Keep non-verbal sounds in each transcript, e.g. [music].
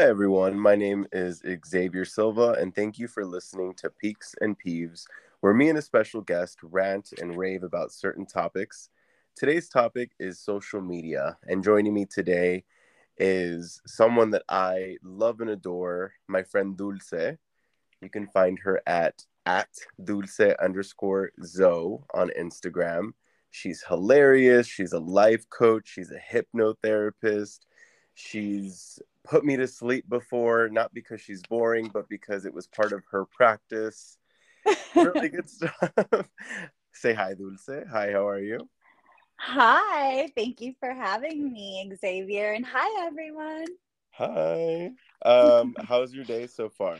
Hi, everyone. My name is Xavier Silva, and thank you for listening to Peaks and Peeves, where me and a special guest rant and rave about certain topics. Today's topic is social media, and joining me today is someone that I love and adore, my friend Dulce. You can find her at at Dulce underscore Zo on Instagram. She's hilarious. She's a life coach. She's a hypnotherapist. She's put me to sleep before, not because she's boring, but because it was part of her practice. really good [laughs] stuff. [laughs] Say hi, Dulce. Hi, how are you? Hi, thank you for having me, Xavier. And hi, everyone. Hi. Um, [laughs] how's your day so far?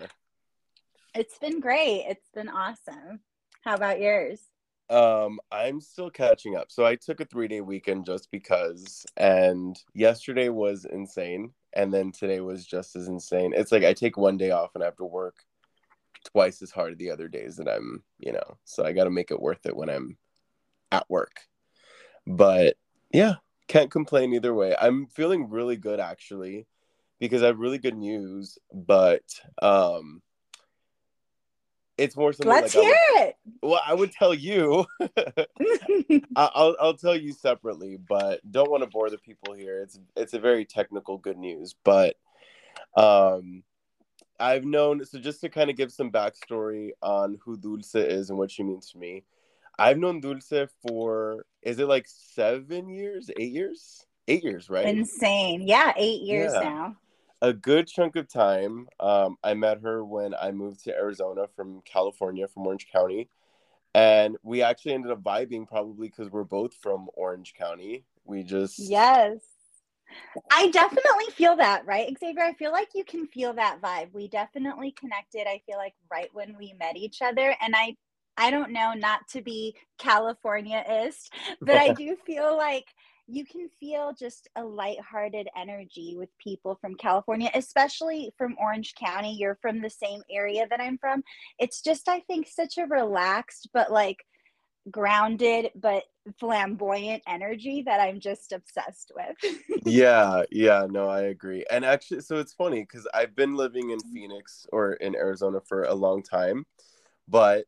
It's been great. It's been awesome. How about yours? Um, I'm still catching up. So I took a three day weekend just because, and yesterday was insane, and then today was just as insane. It's like I take one day off and I have to work twice as hard the other days that I'm, you know, so I got to make it worth it when I'm at work. But yeah, can't complain either way. I'm feeling really good actually because I have really good news, but um it's more something Let's like hear would, it. well, I would tell you. [laughs] [laughs] I'll I'll tell you separately, but don't want to bore the people here. It's it's a very technical good news, but um I've known so just to kind of give some backstory on who Dulce is and what she means to me. I've known Dulce for is it like seven years, eight years, eight years, right? Insane. Yeah, eight years Yeah. now. A good chunk of time. Um, I met her when I moved to Arizona from California, from Orange County, and we actually ended up vibing probably because we're both from Orange County. We just Yes. I definitely feel that, right, Xavier? I feel like you can feel that vibe. We definitely connected, I feel like right when we met each other. And I I don't know, not to be California-ist, but I [laughs] do feel like you can feel just a lighthearted energy with people from California, especially from Orange County. You're from the same area that I'm from. It's just, I think, such a relaxed but like grounded but flamboyant energy that I'm just obsessed with. [laughs] yeah, yeah, no, I agree. And actually, so it's funny because I've been living in mm-hmm. Phoenix or in Arizona for a long time, but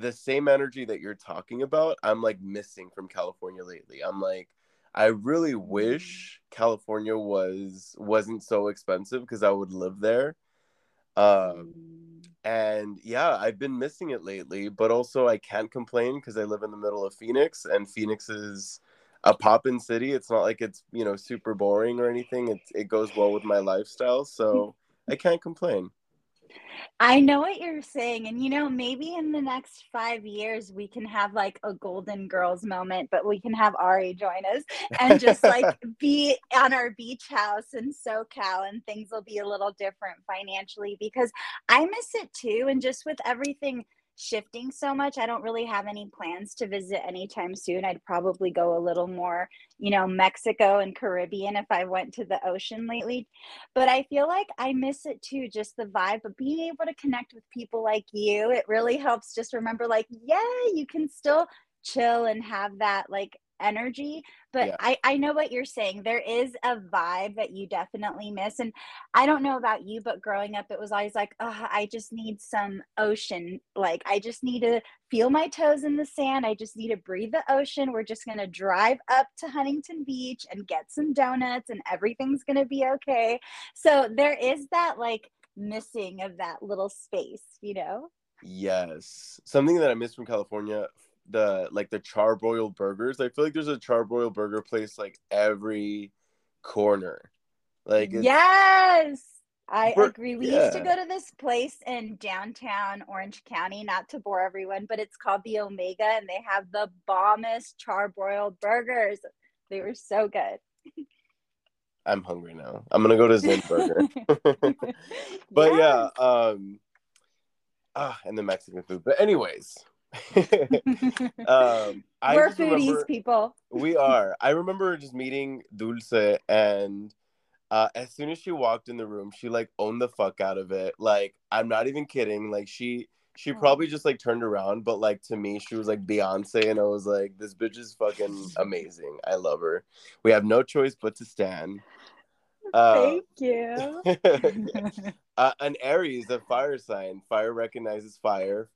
the same energy that you're talking about, I'm like missing from California lately. I'm like, I really wish California was wasn't so expensive because I would live there. Um, and yeah, I've been missing it lately, but also I can't complain because I live in the middle of Phoenix, and Phoenix is a poppin' city. It's not like it's you know super boring or anything. It it goes well with my lifestyle, so [laughs] I can't complain. I know what you're saying. And, you know, maybe in the next five years, we can have like a Golden Girls moment, but we can have Ari join us and just like [laughs] be on our beach house in SoCal and things will be a little different financially because I miss it too. And just with everything shifting so much, I don't really have any plans to visit anytime soon. I'd probably go a little more, you know, Mexico and Caribbean if I went to the ocean lately. But I feel like I miss it too, just the vibe of being able to connect with people like you. It really helps just remember, like, yeah, you can still chill and have that like energy but Yeah. I, I know what you're saying. There is a vibe that you definitely miss and i don't know about you but growing up it was always like oh, i just need some ocean. Like i just need to feel my toes in the sand. I just need to breathe the ocean. We're just going to drive up to huntington beach and get some donuts and everything's going to be okay. So there is that like missing of that little space you know? Yes, something that I miss from California, the like the charbroiled burgers. I feel like there's a charbroiled burger place like every corner. Like Yes, I agree. We used to go to this place in downtown Orange County, not to bore everyone, but it's called the Omega, and they have the bombest charbroiled burgers. They were so good. [laughs] I'm hungry now. I'm gonna go to Zinburger. [laughs] [laughs] But yeah, um, ah, and the Mexican food. But anyways, [laughs] um, We're foodies, remember people. we are. I remember just meeting Dulce, and uh, as soon as she walked in the room, she like owned the fuck out of it. Like I'm not even kidding. Like she she probably just like turned around, but like to me, she was like Beyonce, and I was like, this bitch is fucking [laughs] amazing. I love her. We have no choice but to stand. Uh, Thank you. [laughs] uh, an Aries, a fire sign. Fire recognizes fire.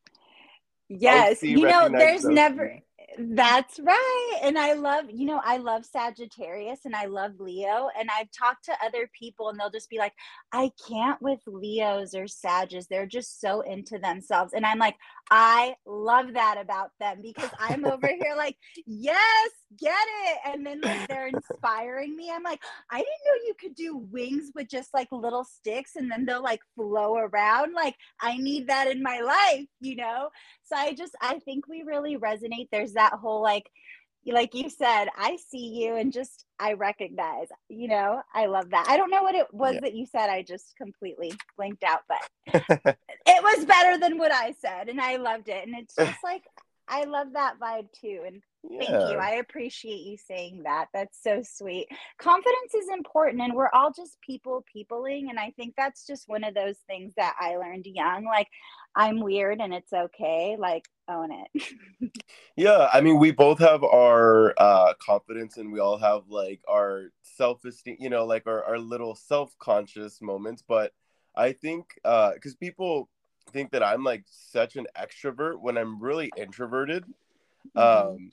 Yes, you know, there's never. That's right. And I love, you know, I love Sagittarius and I love Leo. And I've talked to other people and they'll just be like, I can't with Leos or Sages. They're just so into themselves. And I'm like, I love that about them because I'm over here like, yes, get it. And then like they're inspiring me. I'm like, I didn't know you could do wings with just like little sticks and then they'll like flow around. Like, I need that in my life, you know? So I just, I think we really resonate. There's that whole like, like you said, I see you and just I recognize, you know, I love that. I don't know what it was yeah. that you said. I just completely blinked out, but [laughs] it was better than what I said and I loved it. And it's [laughs] just like, I love that vibe too. And yeah. thank you. I appreciate you saying that. That's so sweet. Confidence is important and we're all just people peopling. And I think that's just one of those things that I learned young. Like, I'm weird and it's okay. Like, own it. [laughs] yeah. I mean, we both have our uh, confidence and we all have like our self esteem, you know, like our, our little self conscious moments. But I think, because uh, people, think that I'm like such an extrovert when I'm really introverted. Mm-hmm. Um,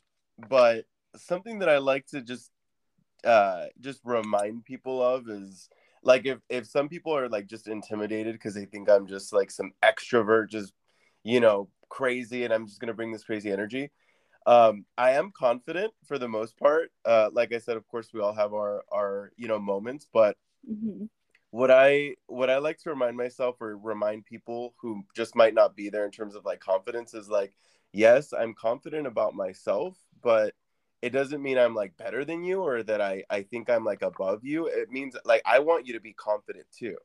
but something that I like to just uh, just remind people of is like if if some people are like just intimidated because they think I'm just like some extrovert, just you know crazy, and I'm just gonna bring this crazy energy. Um, I am confident for the most part. Uh, like I said, of course, we all have our our you know moments, but mm-hmm what I what I like to remind myself or remind people who just might not be there in terms of like confidence is like, yes, I'm confident about myself, but it doesn't mean I'm like better than you or that I I think I'm like above you. It means like I want you to be confident too.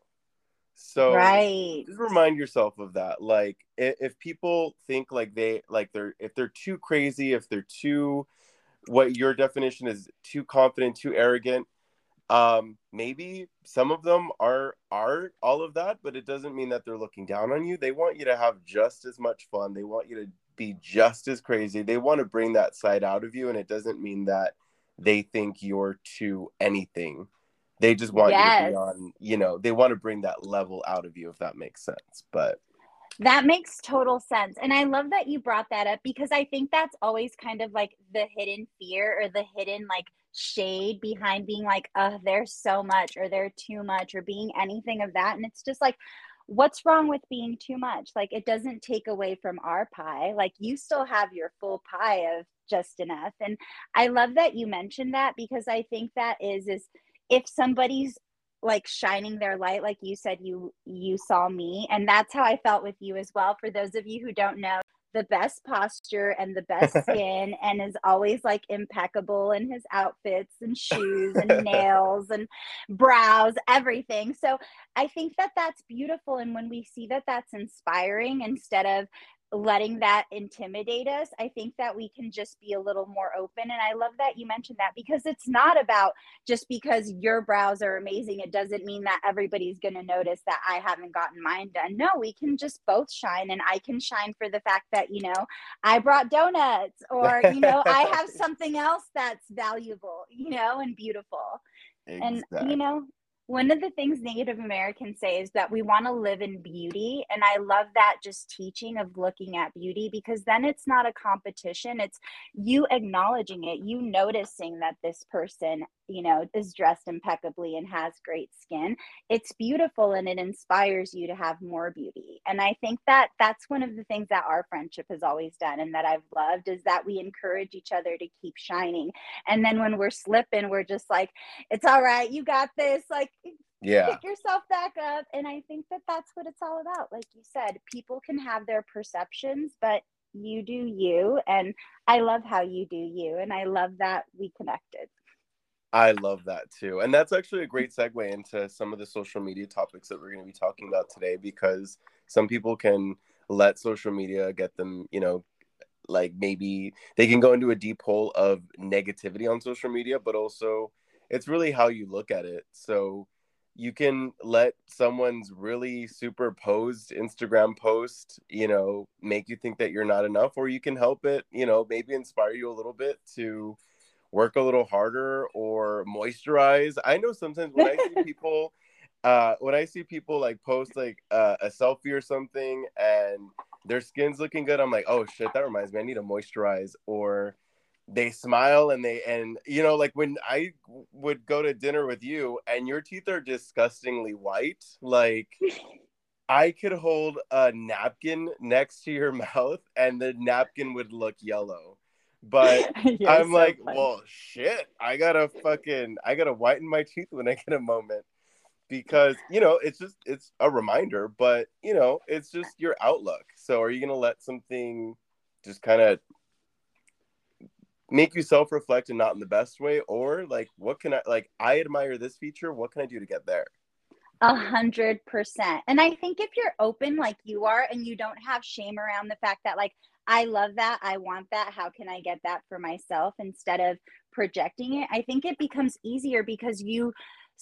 So right. just remind yourself of that. Like if, if people think like they like they're if they're too crazy, if they're too what your definition is too confident, too arrogant, um maybe some of them are are all of that but it doesn't mean that they're looking down on you they want you to have just as much fun they want you to be just as crazy they want to bring that side out of you and it doesn't mean that they think you're to anything they just want yes. you to be on you know they want to bring that level out of you if that makes sense but that makes total sense. And I love that you brought that up because I think that's always kind of like the hidden fear or the hidden like shade behind being like, oh, there's so much or they're too much or being anything of that. And it's just like, what's wrong with being too much? Like, it doesn't take away from our pie. Like, you still have your full pie of just enough. And I love that you mentioned that because I think that is, is, if somebody's like shining their light like you said you you saw me and that's how i felt with you as well for those of you who don't know the best posture and the best [laughs] skin and is always like impeccable in his outfits and shoes and nails and brows everything. So i think that that's beautiful and when we see that that's inspiring instead of letting that intimidate us i think that we can just be a little more open. And i love that you mentioned that because it's not about just because your brows are amazing it doesn't mean that everybody's going to notice that i haven't gotten mine done. No we can just both shine and i can shine for the fact that you know i brought donuts [laughs] or you know i have [laughs] something else that's valuable you know and beautiful. Exactly. and you know one of the things Native Americans say is that we want to live in beauty. And I love that just teaching of looking at beauty because then it's not a competition. It's you acknowledging it, you noticing that this person, you know, is dressed impeccably and has great skin. It's beautiful and it inspires you to have more beauty. And I think that that's one of the things that our friendship has always done and that I've loved is that we encourage each other to keep shining. And then when we're slipping, we're just like, it's all right, you got this. Like, yeah pick yourself back up and i think that that's what it's all about like you said people can have their perceptions but you do you and i love how you do you and i love that we connected i love that too and that's actually a great segue into some of the social media topics that we're going to be talking about today because some people can let social media get them you know like maybe they can go into a deep hole of negativity on social media but also it's really how you look at it. So you can let someone's really superposed Instagram post, you know, make you think that you're not enough, or you can help it, you know, maybe inspire you a little bit to work a little harder or moisturize. I know sometimes when I see [laughs] people uh when I see people like post like uh, a selfie or something and their skin's looking good, I'm like, "Oh shit, that reminds me I need to moisturize." Or they smile and they and you know like when I would go to dinner with you and your teeth are disgustingly white, like I could hold a napkin next to your [laughs] mouth and the napkin would look yellow. But [laughs] I'm like, well, shit, I gotta fucking, I gotta whiten my teeth when I get a moment because, you know, it's just, it's a reminder, but, you know, it's just your outlook. So are you gonna let something just kind of make you self reflect and not in the best way? Or like, what can I, like, I admire this feature. What can I do to get there? A hundred percent. And I think if you're open like you are and you don't have shame around the fact that like I love that, I want that, how can I get that for myself instead of projecting it, I think it becomes easier because you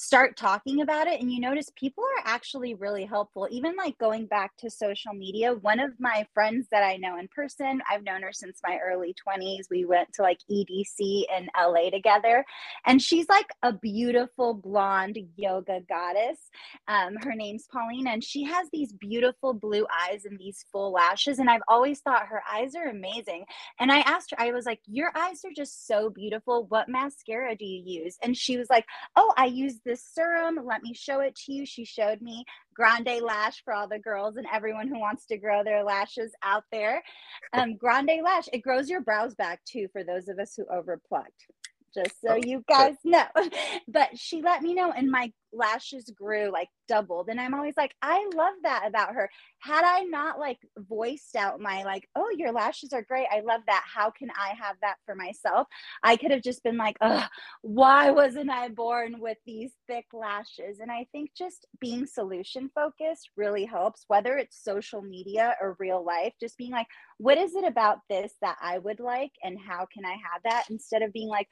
start talking about it and you notice people are actually really helpful. Even like going back to social media one of my friends that i know in person i've known her since my early 20s we went to like edc in la together and she's like a beautiful blonde yoga goddess. Um, her name's pauline and she has these beautiful blue eyes and these full lashes and i've always thought her eyes are amazing. And i asked her i was like your eyes are just so beautiful. What mascara do you use? And she was like oh i use this serum. Let me show it to you. She showed me Grande Lash for all the girls and everyone who wants to grow their lashes out there. Um, Grande Lash, it grows your brows back too for those of us who overplucked just so oh, you guys [laughs] know. But she let me know, and my lashes grew like doubled. And I'm always like, I love that about her. Had I not like voiced out my like, oh, your lashes are great. I love that. How can I have that for myself? I could have just been like, oh, why wasn't I born with these thick lashes? And I think just being solution focused really helps, whether it's social media or real life, just being like, what is it about this that I would like? And how can I have that? Instead of being like,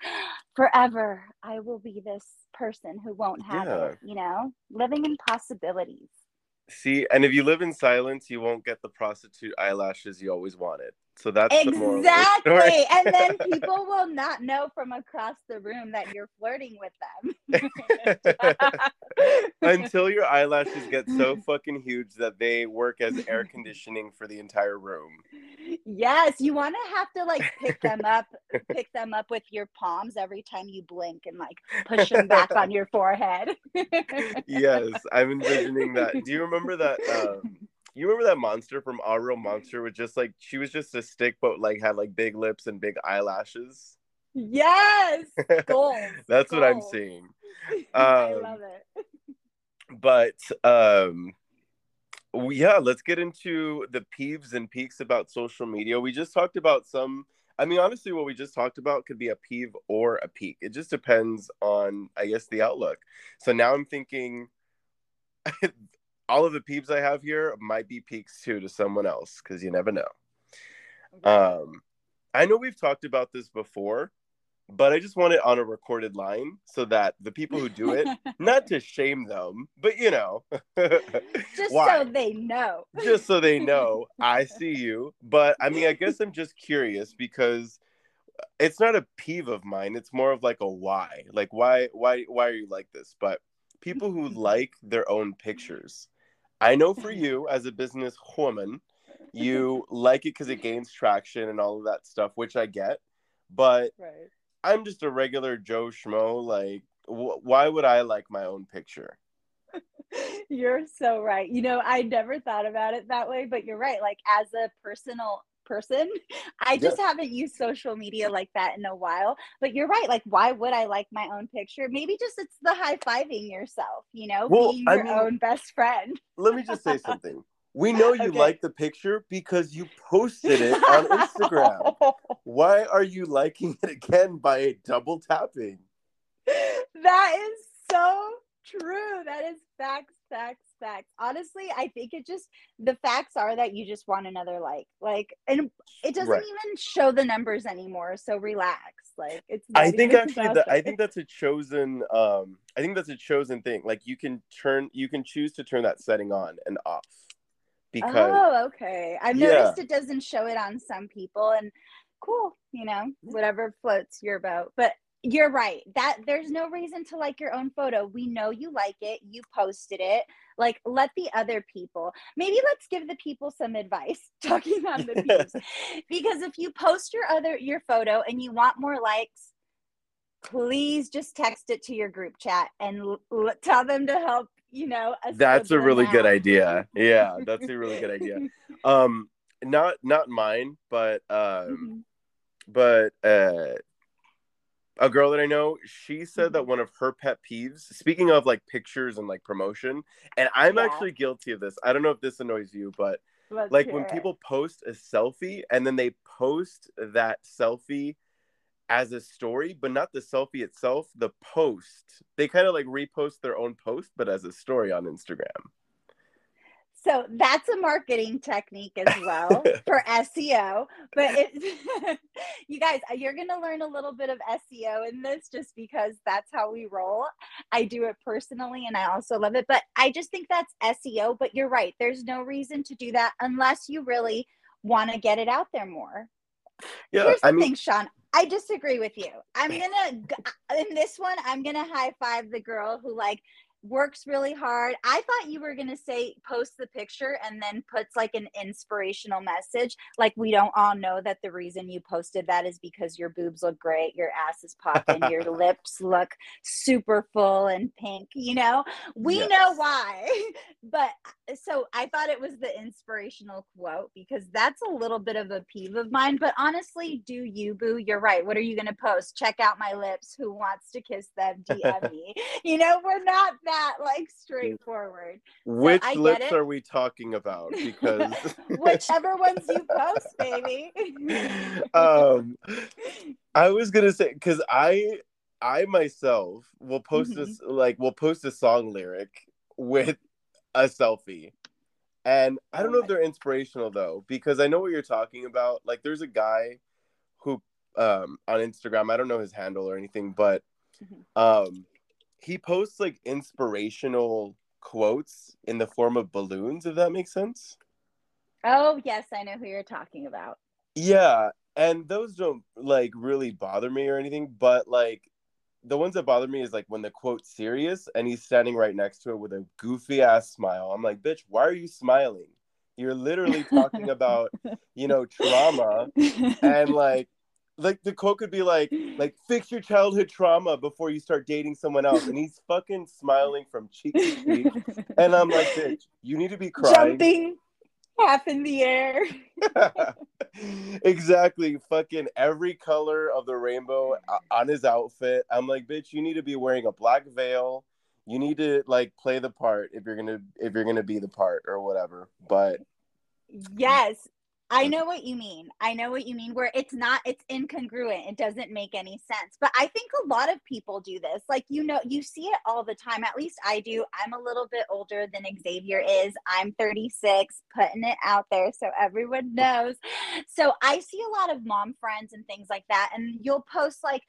forever, I will be this person who won't have yeah. it, you know, living in possibilities. See, and if you live in silence, you won't get the prostitute eyelashes you always wanted. So that's exactly. and then [laughs] people will not know from across the room that you're flirting with them. [laughs] [laughs] Until your eyelashes get so fucking huge that they work as air conditioning for the entire room. Yes, you want to have to like pick them up, pick them up with your palms every time you blink and like push them back on your forehead. yes, I'm envisioning that. Do you remember that um, you remember that monster from Our Real Monster with just like she was just a stick but like had like big lips and big eyelashes? Yes. Goals. [laughs] That's what I'm seeing. Um, [laughs] I love it. but um yeah, let's get into the peeves and peaks about social media. We just talked about some I mean, honestly, what we just talked about could be a peeve or a peak. It just depends on, I guess, the outlook. So now I'm thinking [laughs] all of the peeps I have here might be peaks too to someone else because you never know. Um, I know we've talked about this before, but I just want it on a recorded line so that the people who do it, [laughs] not to shame them, but you know, [laughs] just so they know, just so they know, [laughs] I see you. But I mean, I guess I'm just curious because it's not a peeve of mine. It's more of like a why, like why, why, why are you like this? But people who like their own pictures I know for [laughs] you as a business woman, you [laughs] like it because it gains traction and all of that stuff, which I get. But right. I'm just a regular Joe Schmo. Like, wh- why would I like my own picture? [laughs] you're so right. You know, I never thought about it that way, but you're right. Like, as a personal person. [laughs] I just yeah. haven't used social media like that in a while. But you're right. Like, why would I like my own picture? Maybe just it's the high fiving yourself, you know, well, being your I mean, own best friend. let me just say something. We [laughs] know you okay. like the picture because you posted it on Instagram. [laughs] Why are you liking it again by double tapping? That is so true. That is facts, facts, facts. Honestly, I think it just the facts are that you just want another like. Like and it doesn't right. even show the numbers anymore. So relax. Like it's I think actually that I think that's a chosen um I think that's a chosen thing. Like you can turn you can choose to turn that setting on and off. Because Oh, okay. I've yeah. noticed it doesn't show it on some people and cool, you know, whatever floats your boat. But you're right. That there's no reason to like your own photo. We know you like it. You posted it. Like let the other people maybe let's give the people some advice [laughs] talking on the peeves [laughs] because if you post your other your photo and you want more likes please just text it to your group chat and l- l- tell them to help you know that's a really good idea. Yeah that's a really good idea. [laughs] Um not not mine but um mm-hmm. but uh a girl that I know, she said that mm-hmm. one of her pet peeves, speaking of like pictures and like promotion, and I'm yeah. actually guilty of this. I don't know if this annoys you, but Let's like when it. people post a selfie and then they post that selfie as a story, but not the selfie itself, the post. They kind of like repost their own post, but as a story on Instagram. So that's a marketing technique as well [laughs] for SEO. But it, [laughs] you guys, you're going to learn a little bit of SEO in this just because that's how we roll. I do it personally and I also love it. But I just think that's SEO. But you're right. There's no reason to do that unless you really want to get it out there more. Yeah, Here's the I mean, thing, Sean. I disagree with you. I'm [laughs] gonna in this one. I'm gonna high five the girl who like works really hard. I thought you were going to say post the picture and then puts like an inspirational message. Like, we don't all know that the reason you posted that is because your boobs look great, your ass is popping, your [laughs] lips look super full and pink. You know, we yes. know why. [laughs] but uh, so I thought it was the inspirational quote because that's a little bit of a peeve of mine. But honestly, do you, boo? You're right. What are you going to post? Check out my lips. Who wants to kiss them? [laughs] DM me. you know, we're not that that like straightforward. Which so lips are we talking about? [laughs] Because [laughs] whichever ones you post, baby. [laughs] um, I was gonna say because I I myself will post mm-hmm. this like will post a song lyric with a selfie. And I don't know if they're inspirational though, because I know what you're talking about. Like there's a guy who um on Instagram, I don't know his handle or anything, but mm-hmm. um he posts like inspirational quotes in the form of balloons, if that makes sense. Oh, yes, I know who you're talking about. Yeah, and those don't like really bother me or anything, but like the ones that bother me is like when the quote's serious and he's standing right next to it with a goofy ass smile. I'm like, bitch, why are you smiling? You're literally talking about, you know, trauma [laughs] and like like the quote could be like like fix your childhood trauma before you start dating someone else. And he's fucking smiling from cheek to cheek. [laughs] And i'm like bitch you need to be crying. Jumping half in the air. [laughs] Exactly. Fucking every color of the rainbow uh, on his outfit. I'm like bitch you need to be wearing a black veil. You need to like play the part if you're gonna if you're gonna be the part or whatever. But yes I know what you mean. I know what you mean, where it's not, it's incongruent. It doesn't make any sense. But I think a lot of people do this. Like, you know, you see it all the time. At least I do. I'm a little bit older than Xavier is. I'm 36, putting it out there so everyone knows. So I see a lot of mom friends and things like that. And you'll post like,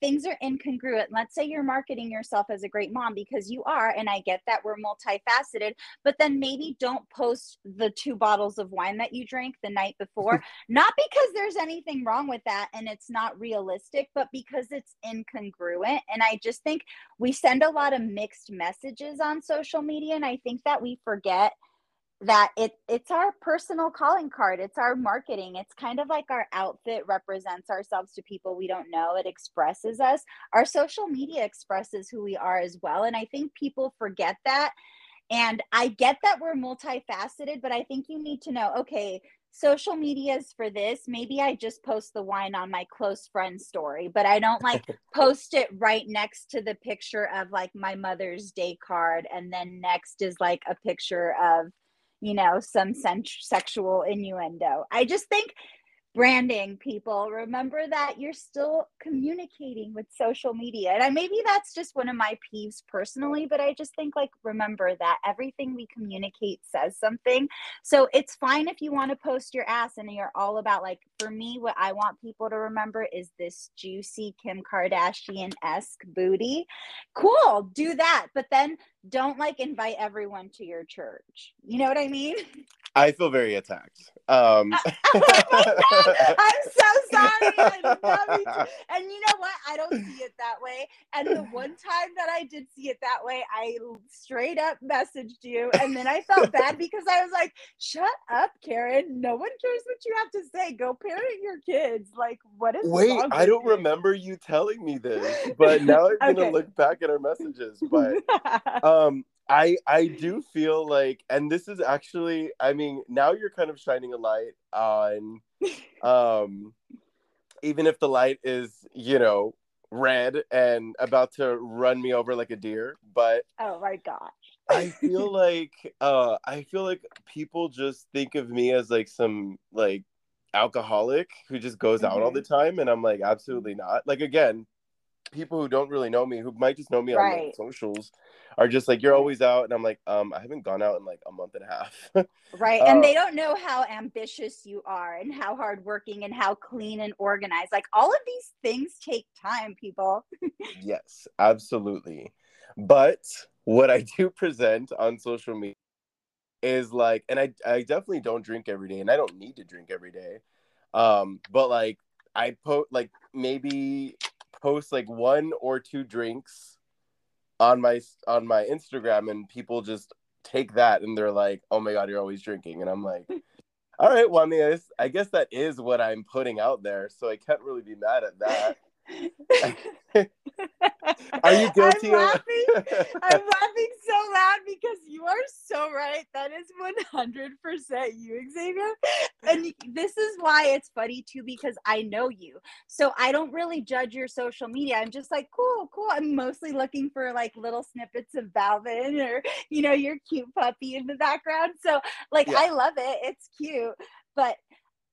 things are incongruent. Let's say you're marketing yourself as a great mom because you are. And I get that we're multifaceted, but then maybe don't post the two bottles of wine that you drank the night before, [laughs] not because there's anything wrong with that and it's not realistic, but because it's incongruent. And I just think we send a lot of mixed messages on social media. And I think that we forget that it it's our personal calling card. It's our marketing. It's kind of like our outfit represents ourselves to people we don't know. It expresses us. Our social media expresses who we are as well. And i think people forget that. And i get that we're multifaceted but i think you need to know okay social media is for this. Maybe i just post the wine on my close friend story but i don't like [laughs] post it right next to the picture of like my mother's day card. And then next is like a picture of you know, some sen- sexual innuendo. I just think branding people remember that you're still communicating with social media and I, maybe that's just one of my peeves personally but i just think like remember that everything we communicate says something so it's fine if you want to post your ass and you're all about like for me what i want people to remember is this juicy kim kardashian-esque booty cool do that but then don't like invite everyone to your church. You know what I mean? [laughs] I feel very attacked. Um. oh [laughs] I'm so sorry. and you know what? I don't see it that way. And the one time that I did see it that way, I straight up messaged you. And then I felt [laughs] bad because I was like, shut up, Karen. No one cares what you have to say. Go parent your kids. Like, what is Wait, I don't you? remember you telling me this, but now I'm gonna look back at our messages. But [laughs] um I I do feel like, and this is actually, I mean, now you're kind of shining a light on, [laughs] um, even if the light is, you know, red and about to run me over like a deer, but oh my gosh, I feel [laughs] like, uh, I feel like people just think of me as like some like alcoholic who just goes mm-hmm. out all the mm-hmm. time, and I'm like, absolutely not. Like again, people who don't really know me, who might just know me right. on socials, are just like, "You're always out," and I'm like, "Um, I haven't gone out in like a month and a half." [laughs] right, and they uh, don't know how ambitious you are, and how hardworking, and how clean and organized. Like all of these things take time, people. [laughs] yes, absolutely. But what I do present on social media is like, and I I definitely don't drink every day, and I don't need to drink every day. Um, but like I put like maybe post like one or two drinks on my on my Instagram and people just take that and they're like, "Oh my god, you're always drinking." And I'm like, [laughs] "All right, well, I mean, I guess that is what I'm putting out there, so I can't really be mad at that." [laughs] Are you guilty? I'm laughing. [laughs] I'm laughing so loud because you are so right. That is 100% you, Xavier. And this is why it's funny too, because I know you. So I don't really judge your social media. I'm just like, cool, cool. I'm mostly looking for like little snippets of Balvin or, you know, your cute puppy in the background. So, like, yeah. I love it. It's cute. But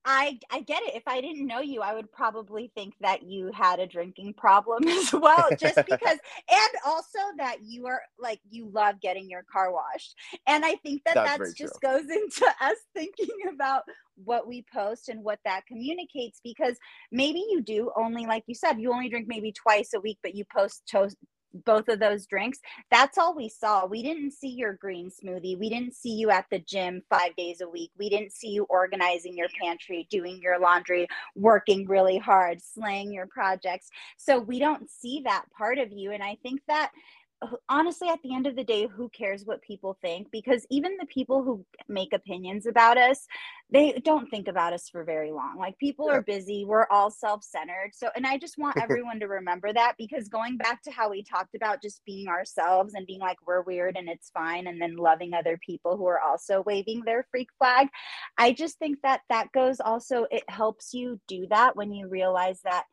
I I get it. If I didn't know you, I would probably think that you had a drinking problem [laughs] as well, just because, [laughs] and also that you are like you love getting your car washed, and I think that that's, that's just true. goes into [laughs] us thinking about what we post and what that communicates because maybe you do only like you said you only drink maybe twice a week but you post to- both of those drinks. That's all we saw. We didn't see your green smoothie. We didn't see you at the gym five days a week. We didn't see you organizing your pantry, doing your laundry, working really hard, slaying your projects. So we don't see that part of you. And I think that honestly at the end of the day who cares what people think? Because even the people who make opinions about us they don't think about us for very long. Like people yeah. are busy. We're all self-centered. So and i just want [laughs] everyone to remember that because going back to how we talked about just being ourselves and being like we're weird and it's fine and then loving other people who are also waving their freak flag i just think that that goes also it helps you do that when you realize that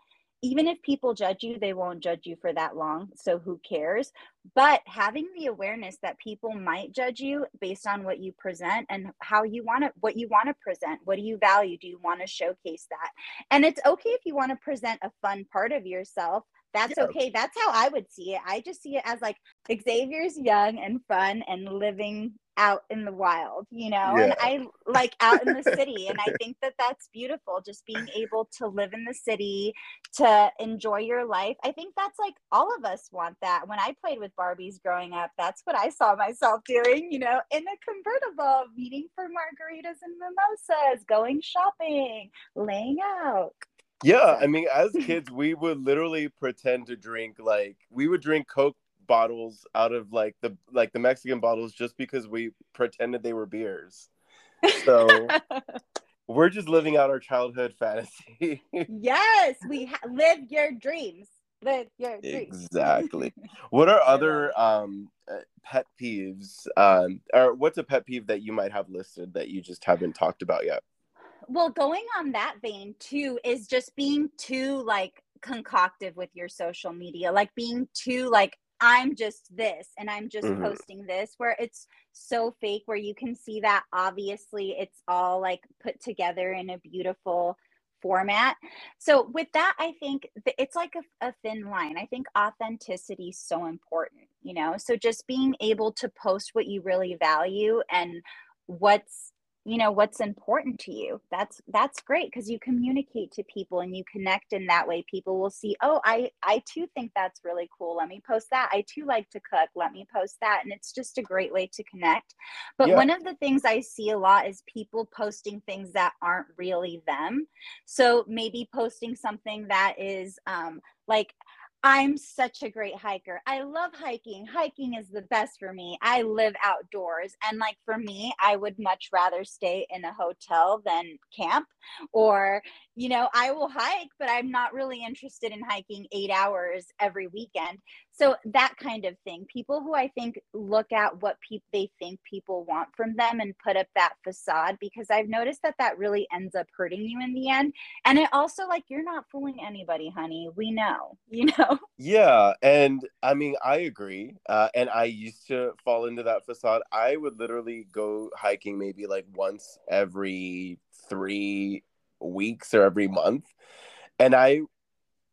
even if people judge you, they won't judge you for that long. So who cares? But having the awareness that people might judge you based on what you present and how you want to, what you want to present. What do you value? Do you want to showcase that? And it's okay if you want to present a fun part of yourself. That's yeah. okay. That's how I would see it. I just see it as like Xavier's young and fun and living out in the wild, you know, yeah. and I like out in the [laughs] city. And I think that that's beautiful. Just being able to live in the city, to enjoy your life. I think that's like all of us want that. When I played with Barbies growing up, that's what I saw myself doing, you know, in a convertible, meeting for margaritas and mimosas, going shopping, laying out. Yeah, I mean, as [laughs] kids, we would literally pretend to drink like we would drink Coke bottles out of like the like the Mexican bottles just because we pretended they were beers. So [laughs] we're just living out our childhood fantasy. [laughs] yes, we ha- live your dreams. Live your dreams. Exactly. what are other um uh, pet peeves um or what's a pet peeve that you might have listed that you just haven't talked about yet? Well, going on that vein too is just being too like concoctive with your social media, like being too like I'm just this and I'm just mm-hmm. posting this, where it's so fake, where you can see that obviously it's all like put together in a beautiful format. So, with that, I think it's like a, a thin line. I think authenticity is so important, you know? So, just being able to post what you really value and what's you know what's important to you. That's that's great because you communicate to people and you connect in that way. People will see oh i i too think that's really cool. Let me post that. I too like to cook. Let me post that. And it's just a great way to connect. But yeah. one of the things i see a lot is people posting things that aren't really them. So maybe posting something that is um like I'm such a great hiker. I love hiking. Hiking is the best for me. I live outdoors. And like for me, I would much rather stay in a hotel than camp or you know, I will hike, but I'm not really interested in hiking eight hours every weekend. So that kind of thing. People who I think look at what people they think people want from them and put up that facade because I've noticed that that really ends up hurting you in the end. And it also like you're not fooling anybody, honey. We know, [laughs] you know. Yeah, and I mean I agree. Uh, and I used to fall into that facade. I would literally go hiking maybe like once every three weeks or every month. And I,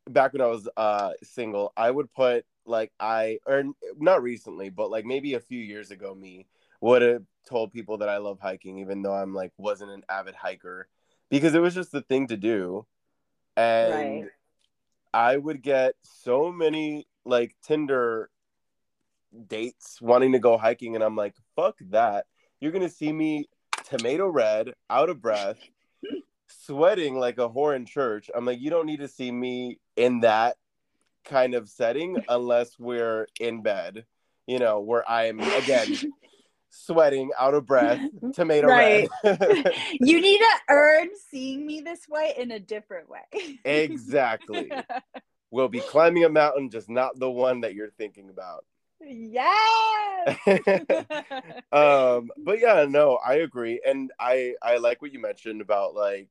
back when I was uh, single, I would put like I, or not recently, but like maybe a few years ago, me would have told people that I love hiking, even though I'm like wasn't an avid hiker, because it was just the thing to do. And right. I would get so many like Tinder dates wanting to go hiking, and I'm like, fuck that. You're gonna see me tomato red, out of breath, sweating like a whore in church. I'm like, you don't need to see me in that kind of setting unless we're in bed, you know, where I'm again [laughs] sweating out of breath, tomato right. red. you [laughs] need to earn seeing me this way in a different way. exactly. [laughs] We'll be climbing a mountain, just not the one that you're thinking about. Yes. um, but yeah, no, I agree, and I I like what you mentioned about like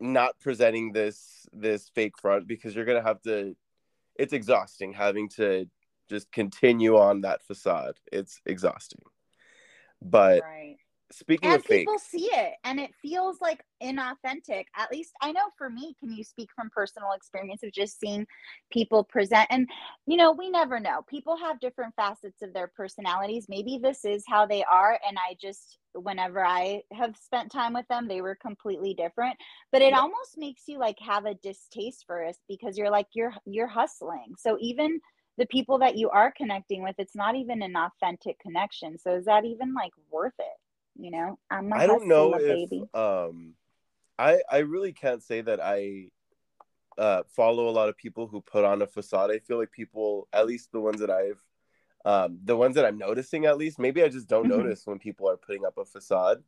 not presenting this this fake front because you're gonna have to it's exhausting having to just continue on that facade it's exhausting but right. Speaking and of people see it and it feels like inauthentic at least i know for me can you speak from personal experience of just seeing people present and you know we never know people have different facets of their personalities maybe this is how they are and i just whenever I have spent time with them, they were completely different. But it yeah. almost makes you like have a distaste for us because you're like you're you're hustling. So even the people that you are connecting with, it's not even an authentic connection. So is that even like worth it? You know, I'm I don't know if baby. um I I really can't say that I uh follow a lot of people who put on a facade. I feel like people, at least the ones that I've um, the ones that I'm noticing, at least, maybe I just don't mm-hmm. notice when people are putting up a facade.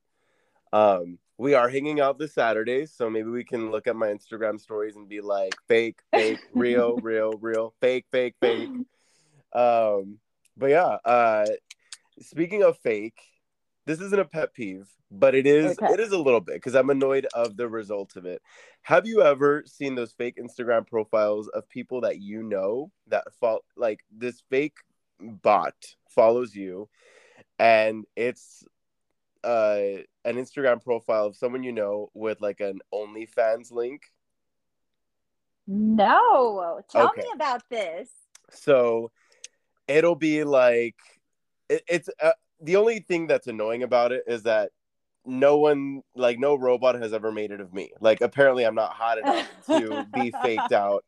Um, we are hanging out this Saturday, so maybe we can look at my Instagram stories and be like, fake, fake, [laughs] real, real, real, fake, fake, fake. [laughs] Um, but yeah, uh, speaking of fake, this isn't a pet peeve, but it is okay. it is a little bit because I'm annoyed of the result of it. Have you ever seen those fake Instagram profiles of people that you know that fall like this fake bot follows you and it's uh an Instagram profile of someone you know with like an OnlyFans link? No. Tell okay. me about this. So it'll be like it, it's uh, the only thing that's annoying about it is that no one like no robot has ever made it of me. Like apparently I'm not hot enough to be faked [laughs] out.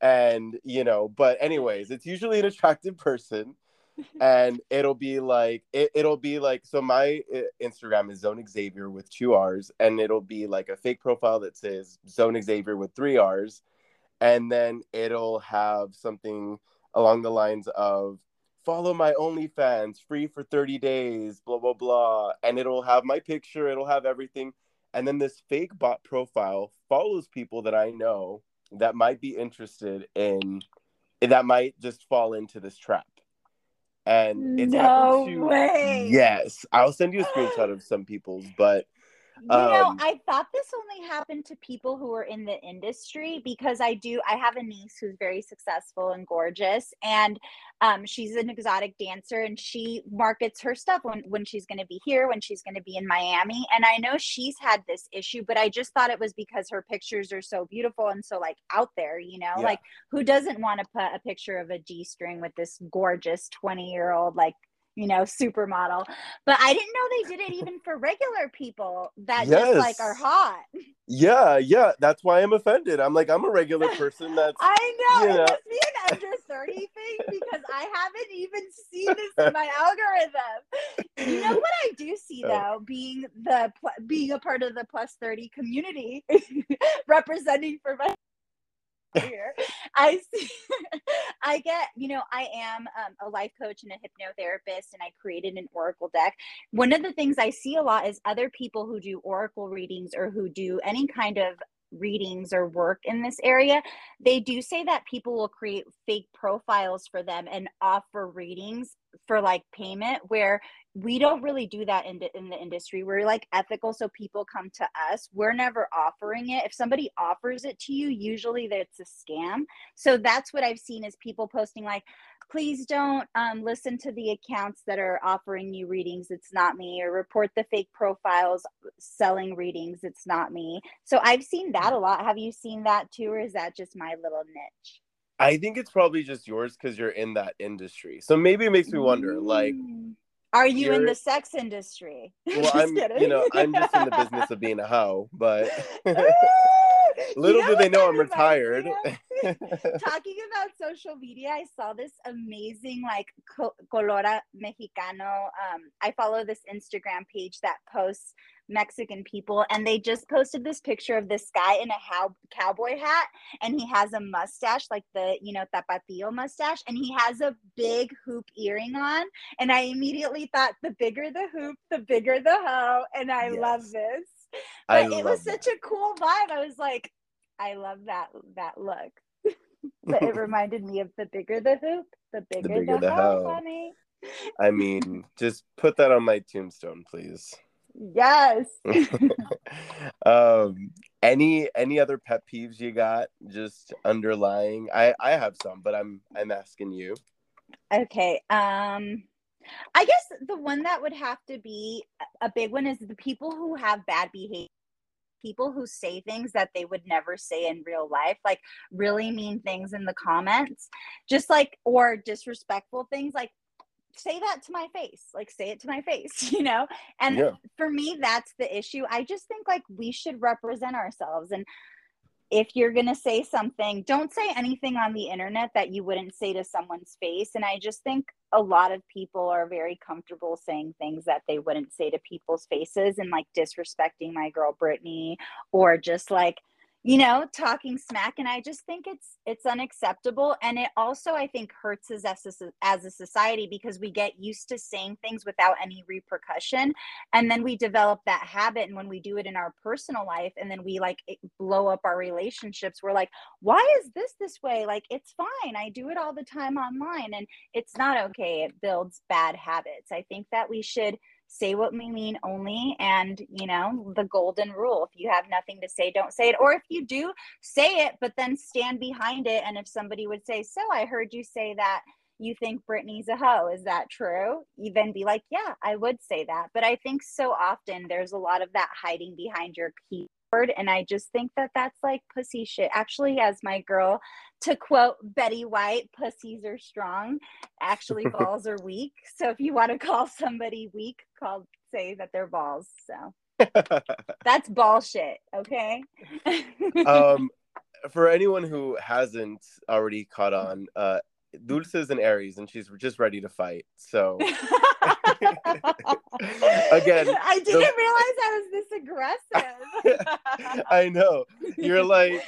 And you know but anyways it's usually an attractive person. And it'll be like it, it'll be like so my uh, instagram is zone xavier with two r's and it'll be like a fake profile that says zone xavier with three r's. And then it'll have something along the lines of follow my OnlyFans free for 30 days, blah, blah, blah. And it'll have my picture, it'll have everything. And then this fake bot profile follows people that I know that might be interested in that might just fall into this trap. And it's no to, way. Yes, I'll send you a screenshot of some people's, but you know, um, I thought this only happened to people who were in the industry because I do. I have a niece who's very successful and gorgeous, and um, she's an exotic dancer, and she markets her stuff when when she's going to be here, when she's going to be in Miami. And I know she's had this issue, but I just thought it was because her pictures are so beautiful and so like out there. You know, yeah. like who doesn't want to put a picture of a g string with this gorgeous twenty year old like you know, supermodel. But I didn't know they did it even for regular people that yes. just like are hot. Yeah, yeah. That's why I'm offended. I'm like, I'm a regular person that's [laughs] I know, you know. it me an under 30 thing because I haven't even seen this in my algorithm. You know what I do see oh. though, being the being a part of the plus 30 community [laughs] representing for my [laughs] I see, [laughs] I get, you know, I am um, a life coach and a hypnotherapist, and I created an oracle deck. One of the things I see a lot is other people who do oracle readings or who do any kind of readings or work in this area, they do say that people will create fake profiles for them and offer readings for like payment where we don't really do that in the, in the industry. We're like ethical, so people come to us. We're never offering it. If somebody offers it to you, usually that's a scam. So that's what I've seen is people posting like, please don't um, listen to the accounts that are offering you readings. It's not me, or report the fake profiles selling readings. It's not me. So I've seen that a lot. Have you seen that too, or is that just my little niche? I think it's probably just yours because you're in that industry. So maybe it makes me wonder, mm. like are you in the sex industry? Well, [laughs] I'm, kidding. you know, I'm just in the business of being a hoe, but [laughs] [laughs] little you know do they know I'm retired. [laughs] [laughs] Talking about social media, I saw this amazing like Colora Mexicano. Um, I follow this Instagram page that posts Mexican people, and they just posted this picture of this guy in a how- cowboy hat, and he has a mustache, like the you know tapatio mustache, and he has a big hoop earring on. And I immediately thought, the bigger the hoop, the bigger the hoe, and I yes. love this. But I it was that. such a cool vibe. I was like, I love that that look. [laughs] but it reminded me of the bigger the hoop, the bigger the, bigger the, the hoe. Honey. I mean, just put that on my tombstone, please. Yes. [laughs] [laughs] um any any other pet peeves you got just underlying? I I have some, but I'm I'm asking you. Okay. Um I guess the one that would have to be a big one is the people who have bad behavior people who say things that they would never say in real life, like really mean things in the comments, just like, or disrespectful things. Like, say that to my face like say it to my [laughs] face you know and yeah. for me that's the issue i just think like we should represent ourselves and if you're going to say something don't say anything on the internet that you wouldn't say to someone's face. And i just think a lot of people are very comfortable saying things that they wouldn't say to people's faces and like disrespecting my girl brittany or just like you know talking smack and i just think it's it's unacceptable and it also i think hurts us as a, as a society because we get used to saying things without any repercussion and then we develop that habit and when we do it in our personal life and then we like blow up our relationships we're like why is this this way? Like it's fine. I do it all the time online and it's not okay. It builds bad habits. I think that we should say what we mean only and you know the golden rule if you have nothing to say don't say it or if you do say it but then stand behind it and if somebody would say so i heard you say that you think Brittany's a hoe. Is that true? You then be like, yeah, I would say that. But I think so often there's a lot of that hiding behind your keyboard. And I just think that that's like pussy shit. Actually, as my girl, to quote Betty White, pussies are strong. Actually, [laughs] balls are weak. So if you want to call somebody weak, call say that they're balls. So [laughs] that's bullshit. Okay. [laughs] um, for anyone who hasn't already caught on, uh, Dulce is an Aries and she's just ready to fight. So [laughs] again, I didn't the... realize I was this aggressive. [laughs] I know. You're like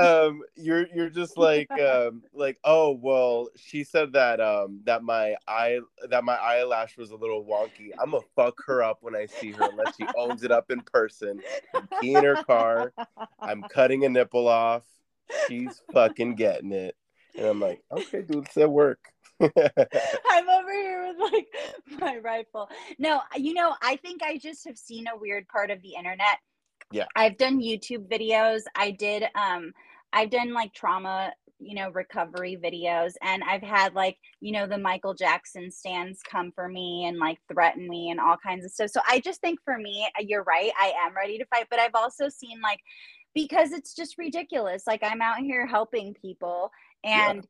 um you're you're just like um like oh well she said that um that my eye that my eyelash was a little wonky. I'm gonna fuck her up when I see her unless she owns it up in person. I'm in her car. I'm cutting a nipple off. She's fucking getting it. And I'm like, okay, dude, it's at work. [laughs] I'm over here with like my rifle. No, you know, I think I just have seen a weird part of the internet. Yeah. I've done YouTube videos. I did um I've done like trauma, you know, recovery videos and I've had like, you know, the Michael Jackson stands come for me and like threaten me and all kinds of stuff. So I just think for me, you're right. I am ready to fight, but I've also seen like because it's just ridiculous. Like I'm out here helping people and